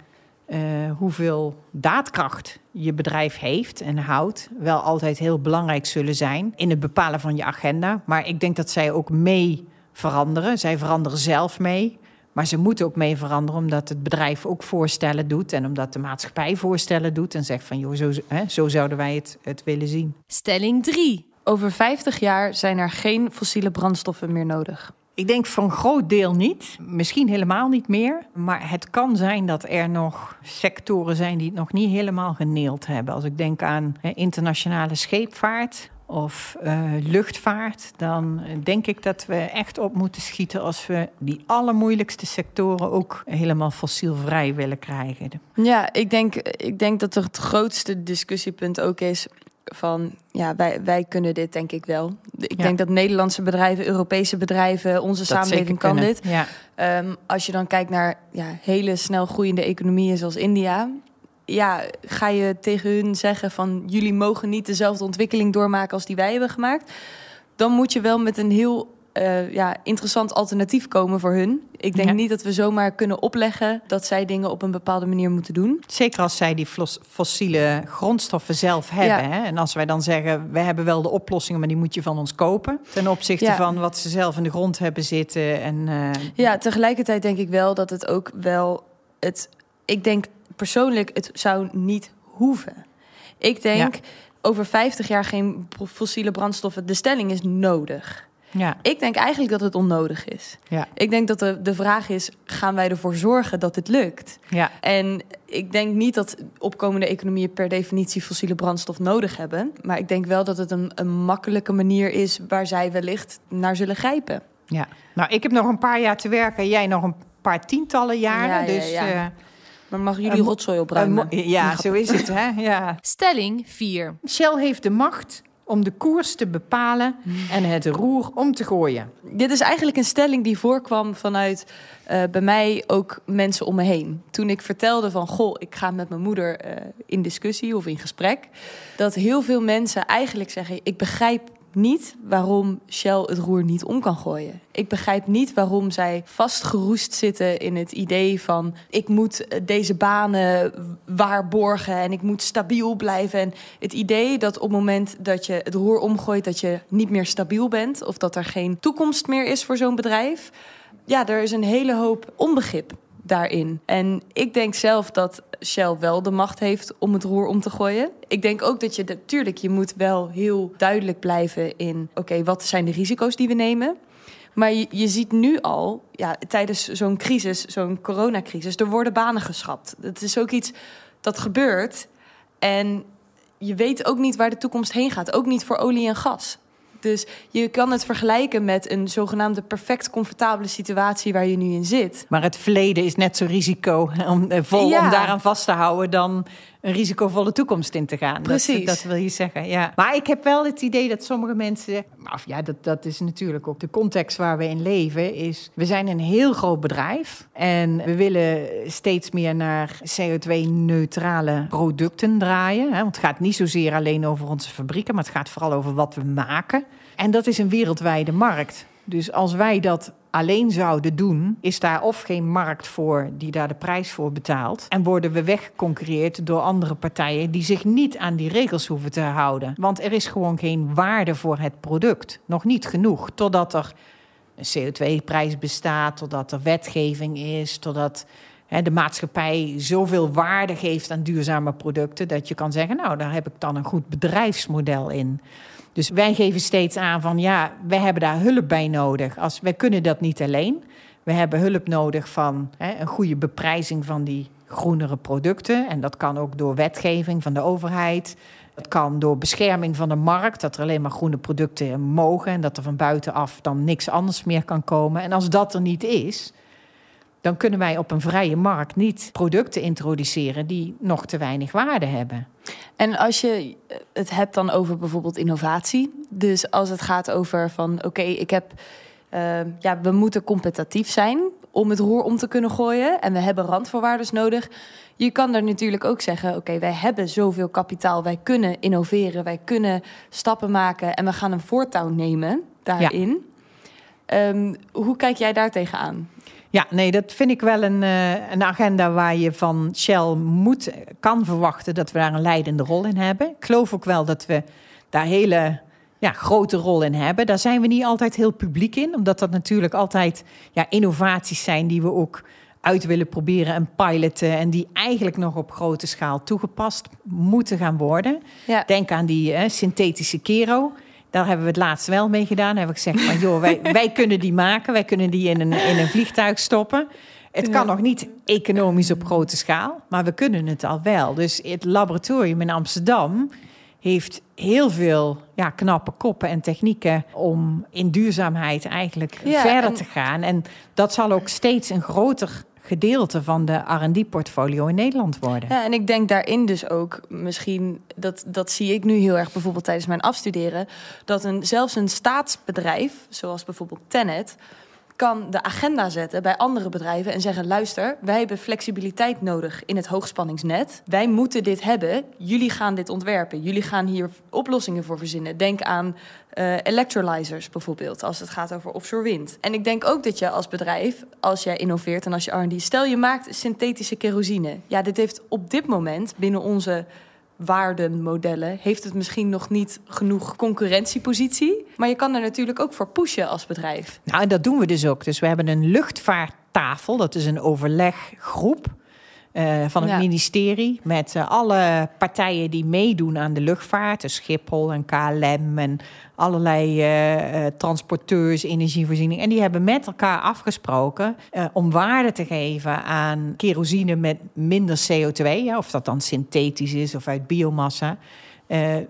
Speaker 1: eh, hoeveel daadkracht je bedrijf heeft en houdt, wel altijd heel belangrijk zullen zijn in het bepalen van je agenda. Maar ik denk dat zij ook mee veranderen. Zij veranderen zelf mee. Maar ze moeten ook mee veranderen omdat het bedrijf ook voorstellen doet en omdat de maatschappij voorstellen doet en zegt van joh, zo, hè, zo zouden wij het, het willen zien.
Speaker 3: Stelling 3.
Speaker 2: Over 50 jaar zijn er geen fossiele brandstoffen meer nodig.
Speaker 1: Ik denk voor een groot deel niet. Misschien helemaal niet meer. Maar het kan zijn dat er nog sectoren zijn die het nog niet helemaal geneeld hebben. Als ik denk aan hè, internationale scheepvaart of eh, luchtvaart, dan denk ik dat we echt op moeten schieten als we die allermoeilijkste sectoren ook helemaal fossielvrij willen krijgen.
Speaker 2: Ja, ik denk, ik denk dat het grootste discussiepunt ook is van ja, wij, wij kunnen dit denk ik wel. Ik
Speaker 1: Ja.
Speaker 2: denk dat Nederlandse bedrijven, Europese bedrijven, onze
Speaker 1: Dat
Speaker 2: samenleving kan
Speaker 1: kunnen.
Speaker 2: dit.
Speaker 1: Ja.
Speaker 2: Ehm, als je dan kijkt naar ja, hele snel groeiende economieën zoals India. Ja, ga je tegen hun zeggen van jullie mogen niet dezelfde ontwikkeling doormaken als die wij hebben gemaakt. Dan moet je wel met een heel eh, ja, interessant alternatief komen voor hun. Ik denk
Speaker 1: Ja.
Speaker 2: niet dat we zomaar kunnen opleggen dat zij dingen op een bepaalde manier moeten doen.
Speaker 1: Zeker als zij die flos- fossiele grondstoffen zelf hebben. Hè? En als wij dan zeggen, we hebben wel de oplossingen, maar die moet je van ons kopen. Ten opzichte
Speaker 2: Ja.
Speaker 1: van wat ze zelf in de grond hebben zitten. En, eh,
Speaker 2: Ja, tegelijkertijd denk ik wel dat het ook wel het. Ik denk persoonlijk, het zou niet hoeven. Ik denk over 50 jaar geen fossiele brandstoffen. De stelling is nodig.
Speaker 1: ja,
Speaker 2: Ik denk eigenlijk dat het onnodig is.
Speaker 1: ja,
Speaker 2: Ik denk dat de, de vraag is: gaan wij ervoor zorgen dat het lukt?
Speaker 1: ja.
Speaker 2: En ik denk niet dat opkomende economieën per definitie fossiele brandstof nodig hebben. Maar ik denk wel dat het een, een makkelijke manier is waar zij wellicht naar zullen grijpen.
Speaker 1: ja. Nou, ik heb nog een paar jaar te werken. Jij nog een paar tientallen jaren.
Speaker 2: Ja, ja,
Speaker 1: dus,
Speaker 2: ja.
Speaker 1: eh,
Speaker 2: Maar mag jullie rotzooi opruimen?
Speaker 1: ja, zo is het. Hè? Ja.
Speaker 3: Stelling 4.
Speaker 1: Shell heeft de macht om de koers te bepalen en het roer om te gooien.
Speaker 2: Dit is eigenlijk een stelling die voorkwam vanuit eh, bij mij ook mensen om me heen. Toen ik vertelde van, goh, ik ga met mijn moeder eh, in discussie of in gesprek. Dat heel veel mensen eigenlijk zeggen, ik begrijp niet waarom Shell het roer niet om kan gooien. Ik begrijp niet waarom zij vastgeroest zitten in het idee van ik moet deze banen waarborgen en ik moet stabiel blijven. En het idee dat op het moment dat je het roer omgooit, dat je niet meer stabiel bent of dat er geen toekomst meer is voor zo'n bedrijf. Ja, er is een hele hoop onbegrip daarin. En ik denk zelf dat Shell wel de macht heeft om het roer om te gooien. Ik denk ook dat je natuurlijk, je moet wel heel duidelijk blijven in oké, wat zijn de risico's die we nemen? Maar je, je ziet nu al, ja, tijdens zo'n crisis, zo'n coronacrisis, er worden banen geschrapt. Het is ook iets dat gebeurt. En je weet ook niet waar de toekomst heen gaat. Ook niet voor olie en gas. Dus je kan het vergelijken met een zogenaamde perfect comfortabele situatie waar je nu in zit.
Speaker 1: Maar het verleden is net zo risico om, eh, vol om daaraan vast te houden dan een risicovolle toekomst in te gaan.
Speaker 2: Precies.
Speaker 1: Dat, dat, wil je zeggen, ja. Maar ik heb wel het idee dat sommige mensen... Of ja, dat, dat is natuurlijk ook de context waar we in leven. Is, we zijn een heel groot bedrijf. En we willen steeds meer naar CO2-neutrale producten draaien. Hè? Want het gaat niet zozeer alleen over onze fabrieken... maar het gaat vooral over wat we maken. En dat is een wereldwijde markt. Dus als wij dat alleen zouden doen, is daar of geen markt voor die daar de prijs voor betaalt. En worden we weggeconcurreerd door andere partijen die zich niet aan die regels hoeven te houden. Want er is gewoon geen waarde voor het product. Nog niet genoeg. Totdat er een CO2-prijs bestaat, totdat er wetgeving is, totdat de maatschappij zoveel waarde geeft aan duurzame producten dat je kan zeggen, nou, daar heb ik dan een goed bedrijfsmodel in. Dus wij geven steeds aan van ja, wij hebben daar hulp bij nodig. Als, wij kunnen dat niet alleen. We hebben hulp nodig van hè, een goede beprijzing van die groenere producten. En dat kan ook door wetgeving van de overheid. Dat kan door bescherming van de markt, dat er alleen maar groene producten mogen en dat er van buitenaf dan niks anders meer kan komen. En als dat er niet is, dan kunnen wij op een vrije markt niet producten introduceren die nog te weinig waarde hebben.
Speaker 2: En als je het hebt dan over bijvoorbeeld innovatie, dus als het gaat over van oké, ik heb, uh, ja, we moeten competitief zijn om het roer om te kunnen gooien en we hebben randvoorwaarden nodig. Je kan er natuurlijk ook zeggen: oké, wij hebben zoveel kapitaal, wij kunnen innoveren, wij kunnen stappen maken en we gaan een voortouw nemen daarin. Ehm, hoe kijk jij daar tegenaan?
Speaker 1: Ja, nee, dat vind ik wel een, uh, een agenda waar je van Shell moet, kan verwachten dat we daar een leidende rol in hebben. Ik geloof ook wel dat we daar hele ja, grote rol in hebben. Daar zijn we niet altijd heel publiek in, omdat dat natuurlijk altijd ja, innovaties zijn die we ook uit willen proberen en piloten. En die eigenlijk nog op grote schaal toegepast moeten gaan worden. Ja. Denk aan die uh, synthetische kero. Daar hebben we het laatst wel mee gedaan. Hebben we gezegd van joh, wij, wij kunnen die maken. Wij kunnen die in een, in een vliegtuig stoppen. Het kan nog niet economisch op grote schaal, maar we kunnen het al wel. Dus het laboratorium in Amsterdam heeft heel veel ja, knappe koppen en technieken om in duurzaamheid eigenlijk verder te gaan. En dat zal ook steeds een groter gedeelte van de R&D-portfolio in Nederland worden.
Speaker 2: Ja, en ik denk daarin dus ook misschien, dat, dat zie ik nu heel erg bijvoorbeeld tijdens mijn afstuderen, dat een, zelfs een staatsbedrijf, zoals bijvoorbeeld Tenet, kan de agenda zetten bij andere bedrijven en zeggen: luister, wij hebben flexibiliteit nodig in het hoogspanningsnet. Wij moeten dit hebben. Jullie gaan dit ontwerpen. Jullie gaan hier oplossingen voor verzinnen. Denk aan uh, electrolyzers bijvoorbeeld, als het gaat over offshore wind. En ik denk ook dat je als bedrijf, als jij innoveert en als je R&D, stel je maakt synthetische kerosine. Ja, dit heeft op dit moment binnen onze waardenmodellen heeft het misschien nog niet genoeg concurrentiepositie. Maar je kan er natuurlijk ook voor pushen als bedrijf.
Speaker 1: Nou, en dat doen we dus ook. Dus we hebben een luchtvaarttafel, dat is een overleggroep. Uh, van het ministerie met uh, alle partijen die meedoen aan de luchtvaart. Dus Schiphol en KLM en allerlei uh, transporteurs, energievoorziening. En die hebben met elkaar afgesproken om waarde te geven aan kerosine met minder CO2. Ja, of dat dan synthetisch is of uit biomassa.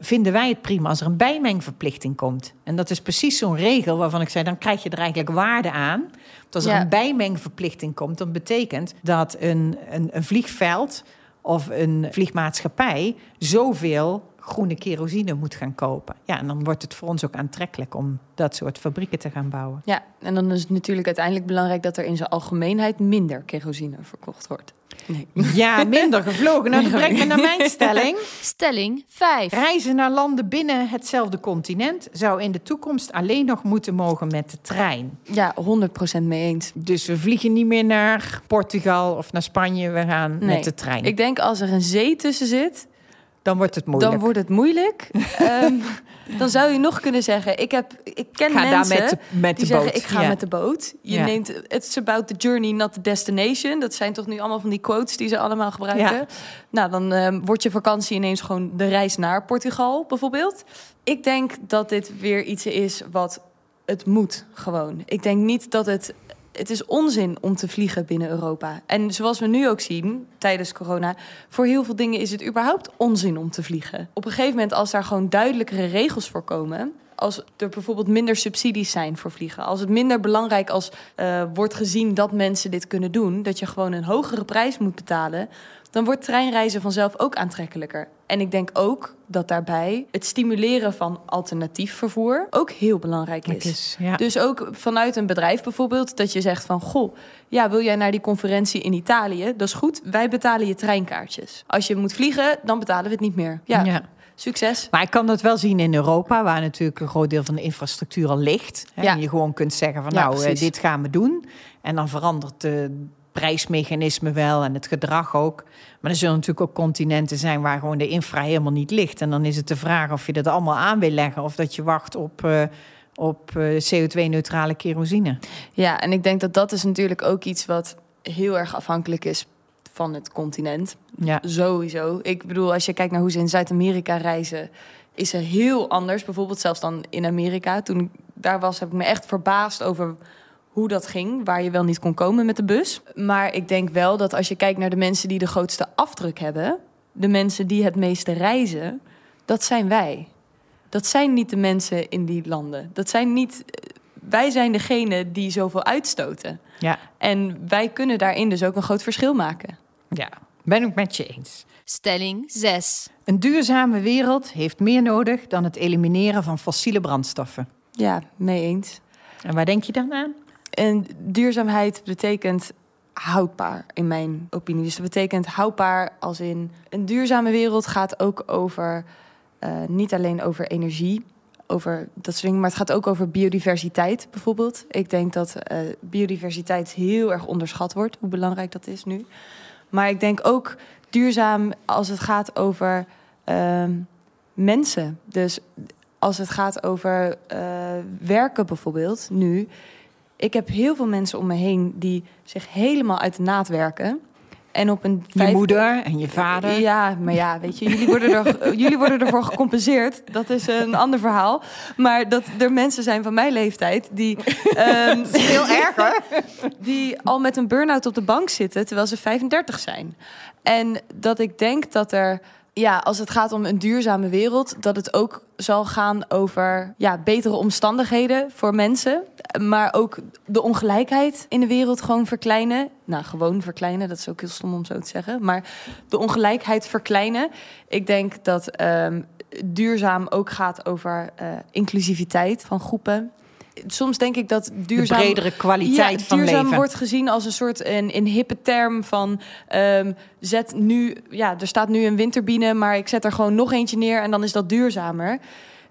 Speaker 1: Vinden wij het prima als er een bijmengverplichting komt. En dat is precies zo'n regel waarvan ik zei: dan krijg je er eigenlijk waarde aan als er een bijmengverplichting komt, dan betekent dat een, een, een vliegveld of een vliegmaatschappij zoveel groene kerosine moet gaan kopen. Ja, en dan wordt het voor ons ook aantrekkelijk om dat soort fabrieken te gaan bouwen.
Speaker 2: Ja, en dan is het natuurlijk uiteindelijk belangrijk dat er in zijn algemeenheid minder kerosine verkocht wordt. Nee.
Speaker 1: Ja, minder gevlogen. Nou, dat brengt me naar mijn stelling.
Speaker 3: Stelling 5.
Speaker 1: Reizen naar landen binnen hetzelfde continent zou in de toekomst alleen nog moeten mogen met de trein.
Speaker 2: Ja, 100% mee eens.
Speaker 1: Dus we vliegen niet meer naar Portugal of naar Spanje. We gaan
Speaker 2: Nee.
Speaker 1: met de trein.
Speaker 2: Ik denk als er een zee tussen zit,
Speaker 1: Dan wordt het moeilijk.
Speaker 2: dan wordt het moeilijk. Ehm, dan zou je nog kunnen zeggen, ik, heb, ik ken
Speaker 1: Ga daar
Speaker 2: mensen
Speaker 1: met de, met
Speaker 2: die
Speaker 1: de boot.
Speaker 2: zeggen, ik ga
Speaker 1: Ja.
Speaker 2: met de boot. Je
Speaker 1: Ja.
Speaker 2: neemt, it's about the journey, not the destination. Dat zijn toch nu allemaal van die quotes die ze allemaal gebruiken.
Speaker 1: Ja.
Speaker 2: Nou, dan ehm, wordt je vakantie ineens gewoon de reis naar Portugal, bijvoorbeeld. Ik denk dat dit weer iets is wat het moet, gewoon. Ik denk niet dat het... Het is onzin om te vliegen binnen Europa. En zoals we nu ook zien, tijdens corona... voor heel veel dingen is het überhaupt onzin om te vliegen. Op een gegeven moment, als daar gewoon duidelijkere regels voor komen... als er bijvoorbeeld minder subsidies zijn voor vliegen... als het minder belangrijk als eh, wordt gezien dat mensen dit kunnen doen... dat je gewoon een hogere prijs moet betalen... dan wordt treinreizen vanzelf ook aantrekkelijker. En ik denk ook dat daarbij het stimuleren van alternatief vervoer... ook heel belangrijk is.
Speaker 1: ja.
Speaker 2: Dus ook vanuit een bedrijf bijvoorbeeld, dat je zegt van... goh, ja, wil jij naar die conferentie in Italië? Dat is goed, wij betalen je treinkaartjes. Als je moet vliegen, dan betalen we het niet meer. Ja,
Speaker 1: Ja.
Speaker 2: succes.
Speaker 1: Maar ik kan dat wel zien in Europa, waar natuurlijk een groot deel van de infrastructuur al ligt. Hè,
Speaker 2: Ja.
Speaker 1: En je gewoon kunt zeggen van
Speaker 2: Ja,
Speaker 1: nou, eh,
Speaker 2: precies.
Speaker 1: dit gaan we doen. En dan verandert de prijsmechanisme wel en het gedrag ook. Maar er zullen natuurlijk ook continenten zijn waar gewoon de infra helemaal niet ligt. En dan is het de vraag of je dat allemaal aan wil leggen of dat je wacht op, eh, op eh, CO2-neutrale kerosine.
Speaker 2: Ja, en ik denk dat dat is natuurlijk ook iets wat heel erg afhankelijk is van het continent.
Speaker 1: Ja.
Speaker 2: Sowieso. Ik bedoel, als je kijkt naar hoe ze in Zuid-Amerika reizen, is er heel anders. Bijvoorbeeld zelfs dan in Amerika. Toen ik daar was, heb ik me echt verbaasd over hoe dat ging, waar je wel niet kon komen met de bus. Maar ik denk wel dat als je kijkt naar de mensen die de grootste afdruk hebben, de mensen die het meeste reizen, dat zijn wij. Dat zijn niet de mensen in die landen. Dat zijn niet. Wij zijn degene die zoveel uitstoten.
Speaker 1: Ja.
Speaker 2: En wij kunnen daarin dus ook een groot verschil maken.
Speaker 1: ja, ben ik met je eens.
Speaker 3: Stelling 6.
Speaker 1: Een duurzame wereld heeft meer nodig dan het elimineren van fossiele brandstoffen.
Speaker 2: Ja, mee eens.
Speaker 1: En waar denk je dan aan?
Speaker 2: En duurzaamheid betekent houdbaar, in mijn opinie. Dus dat betekent houdbaar als in... Een duurzame wereld gaat ook over... eh, niet alleen over energie, over dat soort dingen... maar het gaat ook over biodiversiteit bijvoorbeeld. Ik denk dat eh, biodiversiteit heel erg onderschat wordt... hoe belangrijk dat is nu. Maar ik denk ook duurzaam als het gaat over ehm, mensen. Dus als het gaat over eh, werken bijvoorbeeld, nu... Ik heb heel veel mensen om me heen die zich helemaal uit de naad werken. En op een
Speaker 1: Je
Speaker 2: vijf-
Speaker 1: moeder en je vader.
Speaker 2: Ja, maar ja, weet je, jullie worden, er, jullie worden ervoor gecompenseerd. Dat is een ander verhaal. Maar dat er mensen zijn van mijn leeftijd die. ehm,
Speaker 1: Heel erg hoor.
Speaker 2: die al met een burn-out op de bank zitten terwijl ze 35 zijn. En dat ik denk dat er, ja, als het gaat om een duurzame wereld, dat het ook zal gaan over ja, betere omstandigheden voor mensen. Maar ook de ongelijkheid in de wereld gewoon verkleinen. Nou, gewoon verkleinen, dat is ook heel stom om zo te zeggen. Maar de ongelijkheid verkleinen. Ik denk dat ehm, duurzaam ook gaat over eh, inclusiviteit van groepen. Soms denk ik dat duurzaam
Speaker 1: De bredere kwaliteit
Speaker 2: ja,
Speaker 1: van
Speaker 2: duurzaam
Speaker 1: leven.
Speaker 2: wordt gezien als een soort een, een hippe term van ehm, zet nu, ja, er staat nu een windturbine, maar ik zet er gewoon nog eentje neer en dan is dat duurzamer.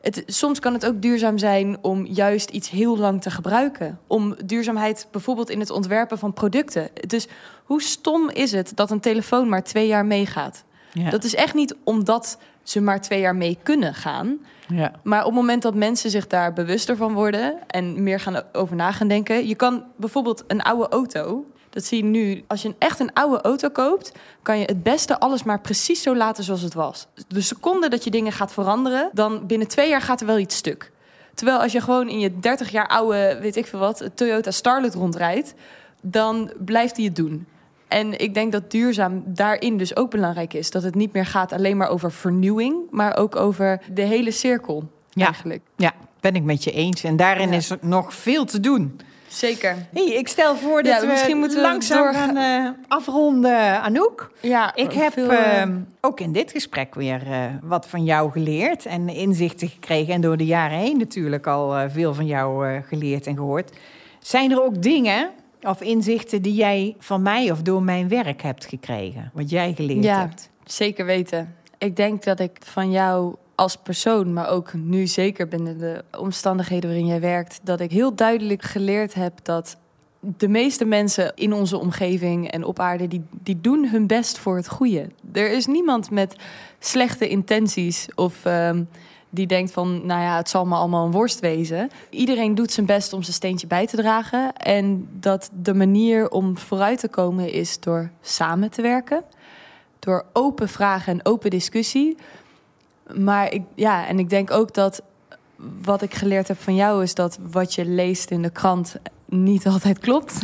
Speaker 2: Het, soms kan het ook duurzaam zijn om juist iets heel lang te gebruiken. Om duurzaamheid bijvoorbeeld in het ontwerpen van producten. Dus hoe stom is het dat een telefoon maar twee jaar meegaat?
Speaker 1: Ja.
Speaker 2: Dat is echt niet omdat ze maar twee jaar mee kunnen gaan.
Speaker 1: Ja.
Speaker 2: Maar op het moment dat mensen zich daar bewuster van worden en meer gaan over na gaan denken. Je kan bijvoorbeeld een oude auto. Dat zie je nu. Als je echt een oude auto koopt, kan je het beste alles maar precies zo laten zoals het was. De seconde dat je dingen gaat veranderen, dan binnen twee jaar gaat er wel iets stuk. Terwijl als je gewoon in je 30 jaar oude, weet ik veel wat, Toyota Starlet rondrijdt, dan blijft hij het doen. En ik denk dat duurzaam daarin dus ook belangrijk is. Dat het niet meer gaat alleen maar over vernieuwing, maar ook over de hele cirkel.
Speaker 1: Ja.
Speaker 2: Eigenlijk.
Speaker 1: ja, ben ik met je eens. En daarin
Speaker 2: Ja.
Speaker 1: is er nog veel te doen.
Speaker 2: Zeker.
Speaker 1: Hey, ik stel voor dat
Speaker 2: Ja,
Speaker 1: we
Speaker 2: misschien moeten we
Speaker 1: langzaam
Speaker 2: doorgaan.
Speaker 1: gaan eh, afronden, Anouk.
Speaker 2: Ja,
Speaker 1: Ik heb
Speaker 2: veel, eh,
Speaker 1: ehm, ook in dit gesprek weer eh, wat van jou geleerd en inzichten gekregen. En door de jaren heen natuurlijk al veel van jou geleerd en gehoord. Zijn er ook dingen of inzichten die jij van mij of door mijn werk hebt gekregen? Wat jij geleerd
Speaker 2: Ja.
Speaker 1: hebt?
Speaker 2: Zeker weten. Ik denk dat ik van jou als persoon, maar ook nu zeker binnen de omstandigheden waarin jij werkt, dat ik heel duidelijk geleerd heb dat de meeste mensen in onze omgeving en op aarde, die, die doen hun best voor het goede. Er is niemand met slechte intenties of ehm, die denkt van, nou ja, het zal me allemaal een worst wezen. Iedereen doet zijn best om zijn steentje bij te dragen. En dat de manier om vooruit te komen is door samen te werken. Door open vragen en open discussie. Maar ik, ja, en ik denk ook dat wat ik geleerd heb van jou is dat wat je leest in de krant niet altijd klopt.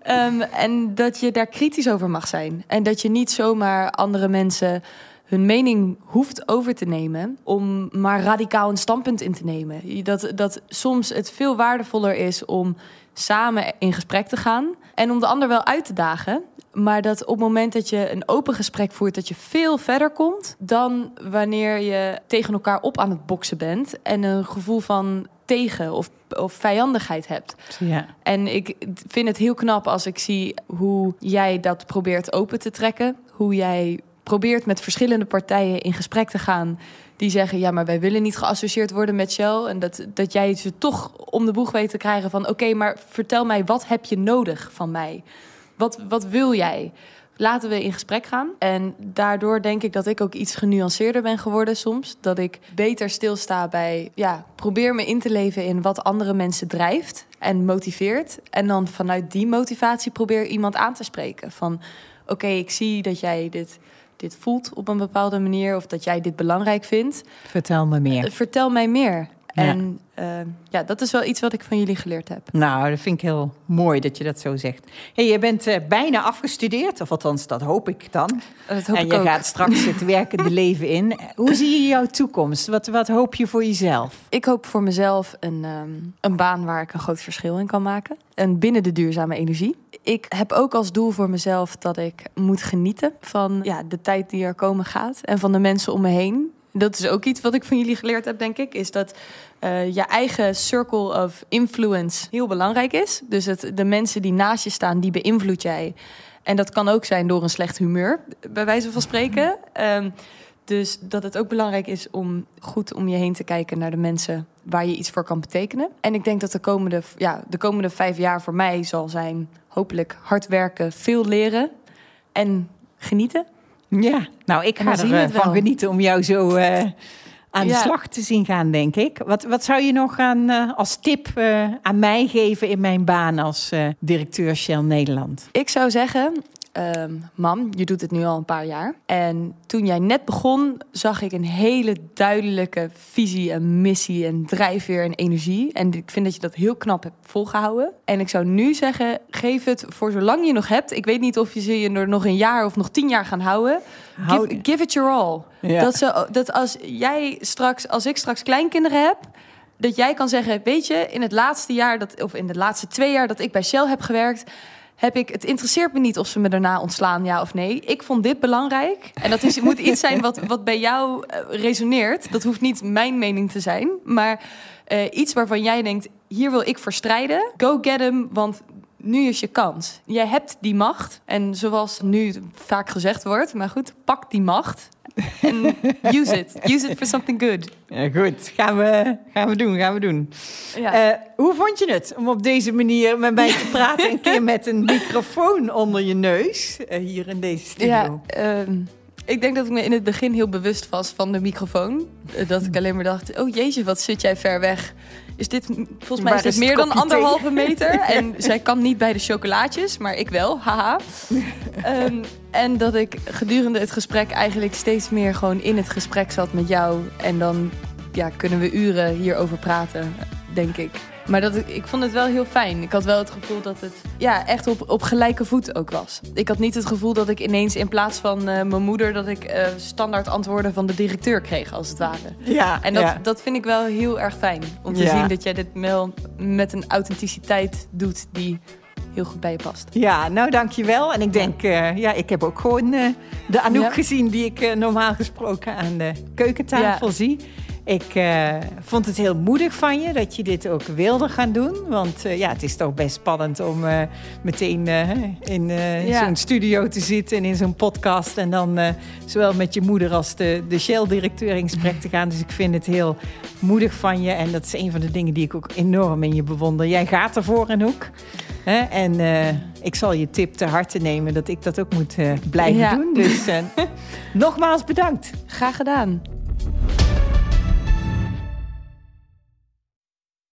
Speaker 2: Ehm, en dat je daar kritisch over mag zijn. En dat je niet zomaar andere mensen hun mening hoeft over te nemen om maar radicaal een standpunt in te nemen. Dat, dat soms het veel waardevoller is om samen in gesprek te gaan en om de ander wel uit te dagen. Maar dat op het moment dat je een open gesprek voert, dat je veel verder komt dan wanneer je tegen elkaar op aan het boksen bent en een gevoel van tegen of, of vijandigheid hebt.
Speaker 1: Ja.
Speaker 2: En ik vind het heel knap als ik zie hoe jij dat probeert open te trekken. Hoe jij probeert met verschillende partijen in gesprek te gaan. Die zeggen, ja, maar wij willen niet geassocieerd worden met Shell. En dat, dat jij ze toch om de boeg weet te krijgen van... oké, maar vertel mij, wat heb je nodig van mij? Wat, wat wil jij? Laten we in gesprek gaan. En daardoor denk ik dat ik ook iets genuanceerder ben geworden soms. Dat ik beter stilsta bij, ja, probeer me in te leven in wat andere mensen drijft en motiveert. En dan vanuit die motivatie probeer iemand aan te spreken. Van, oké, ik zie dat jij dit, dit voelt op een bepaalde manier... of dat jij dit belangrijk vindt.
Speaker 1: Vertel me meer.
Speaker 2: Eh, Vertel mij meer.
Speaker 1: Ja.
Speaker 2: En eh, ja, dat is wel iets wat ik van jullie geleerd heb.
Speaker 1: Nou, dat vind ik heel mooi dat je dat zo zegt. Hey, je bent eh, bijna afgestudeerd, of althans, dat hoop ik dan.
Speaker 2: Dat hoop
Speaker 1: en
Speaker 2: ik
Speaker 1: je
Speaker 2: ook.
Speaker 1: gaat straks het werkende leven in. Hoe zie je jouw toekomst? Wat, wat hoop je voor jezelf?
Speaker 2: Ik hoop voor mezelf een, ehm, een baan waar ik een groot verschil in kan maken. En binnen de duurzame energie. Ik heb ook als doel voor mezelf dat ik moet genieten van ja, de tijd die er komen gaat. En van de mensen om me heen. Dat is ook iets wat ik van jullie geleerd heb, denk ik. Is dat eh, je eigen circle of influence heel belangrijk is. Dus het, de mensen die naast je staan, die beïnvloed jij. En dat kan ook zijn door een slecht humeur, bij wijze van spreken. Ehm, dus dat het ook belangrijk is om goed om je heen te kijken naar de mensen waar je iets voor kan betekenen. En ik denk dat de komende, ja, de komende vijf jaar voor mij zal zijn hopelijk hard werken, veel leren en genieten.
Speaker 1: Ja, nou, ik ga ervan
Speaker 2: wel.
Speaker 1: genieten om jou zo eh, aan de slag te zien gaan, denk ik. Wat, wat zou je nog aan, eh, als tip eh, aan mij geven in mijn baan als eh, directeur Shell Nederland?
Speaker 2: Ik zou zeggen, ehm, mam, je doet het nu al een paar jaar. En toen jij net begon, zag ik een hele duidelijke visie en missie en drijfveer en energie. En ik vind dat je dat heel knap hebt volgehouden. En ik zou nu zeggen, geef het voor zolang je nog hebt. Ik weet niet of je ze je er nog een jaar of nog tien jaar gaan houden. Give, it your all.
Speaker 1: Ja.
Speaker 2: Dat, ze, dat als jij straks, als ik straks kleinkinderen heb, dat jij kan zeggen, weet je, in het laatste jaar dat, of in de laatste twee jaar dat ik bij Shell heb gewerkt, heb ik, het interesseert me niet of ze me daarna ontslaan, ja of nee. Ik vond dit belangrijk. En dat is, moet iets zijn wat, wat bij jou eh, resoneert. Dat hoeft niet mijn mening te zijn, maar eh, iets waarvan jij denkt, hier wil ik voor strijden. Go get hem, want nu is je kans. Jij hebt die macht. En zoals nu vaak gezegd wordt, maar goed, pak die macht. En use it. Use it for something good.
Speaker 1: Ja, goed, gaan we, gaan we doen, gaan we doen.
Speaker 2: Ja.
Speaker 1: Eh, hoe vond je het om op deze manier met mij te praten? Een keer met een microfoon onder je neus, eh, hier in deze studio.
Speaker 2: Ja, ehm, ik denk dat ik me in het begin heel bewust was van de microfoon. Eh, Dat ik alleen maar dacht, oh jeetje, wat zit jij ver weg. Is dit, volgens mij is dit
Speaker 1: is
Speaker 2: meer dan anderhalve meter. En zij kan niet bij de chocolaatjes, maar ik wel, haha. Ehm, en dat ik gedurende het gesprek eigenlijk steeds meer gewoon in het gesprek zat met jou. En dan ja, kunnen we uren hierover praten, denk ik. Maar dat ik, ik vond het wel heel fijn. Ik had wel het gevoel dat het ja, echt op, op gelijke voet ook was. Ik had niet het gevoel dat ik ineens in plaats van eh, mijn moeder... dat ik eh, standaard antwoorden van de directeur kreeg, als het ware.
Speaker 1: Ja,
Speaker 2: En dat,
Speaker 1: ja.
Speaker 2: dat vind ik wel heel erg fijn. Om te
Speaker 1: Ja.
Speaker 2: zien dat jij dit wel met een authenticiteit doet die heel goed bij je past.
Speaker 1: Ja, nou dankjewel. En ik denk, eh, ja, ik heb ook gewoon de Anouk
Speaker 2: Ja.
Speaker 1: gezien die ik normaal gesproken aan de keukentafel zie. Ik uh, vond het heel moedig van je dat je dit ook wilde gaan doen. Want uh, ja, het is toch best spannend om uh, meteen in ja. zo'n studio te zitten en in zo'n podcast. En dan zowel met je moeder als de, de Shell-directeur in gesprek te gaan. Dus ik vind het heel moedig van je. En dat is een van de dingen die ik ook enorm in je bewonder. Jij gaat ervoor en ook. Hè? En ik zal je tip te harte nemen dat ik dat ook moet blijven ja. doen. Dus nogmaals bedankt.
Speaker 2: Graag gedaan.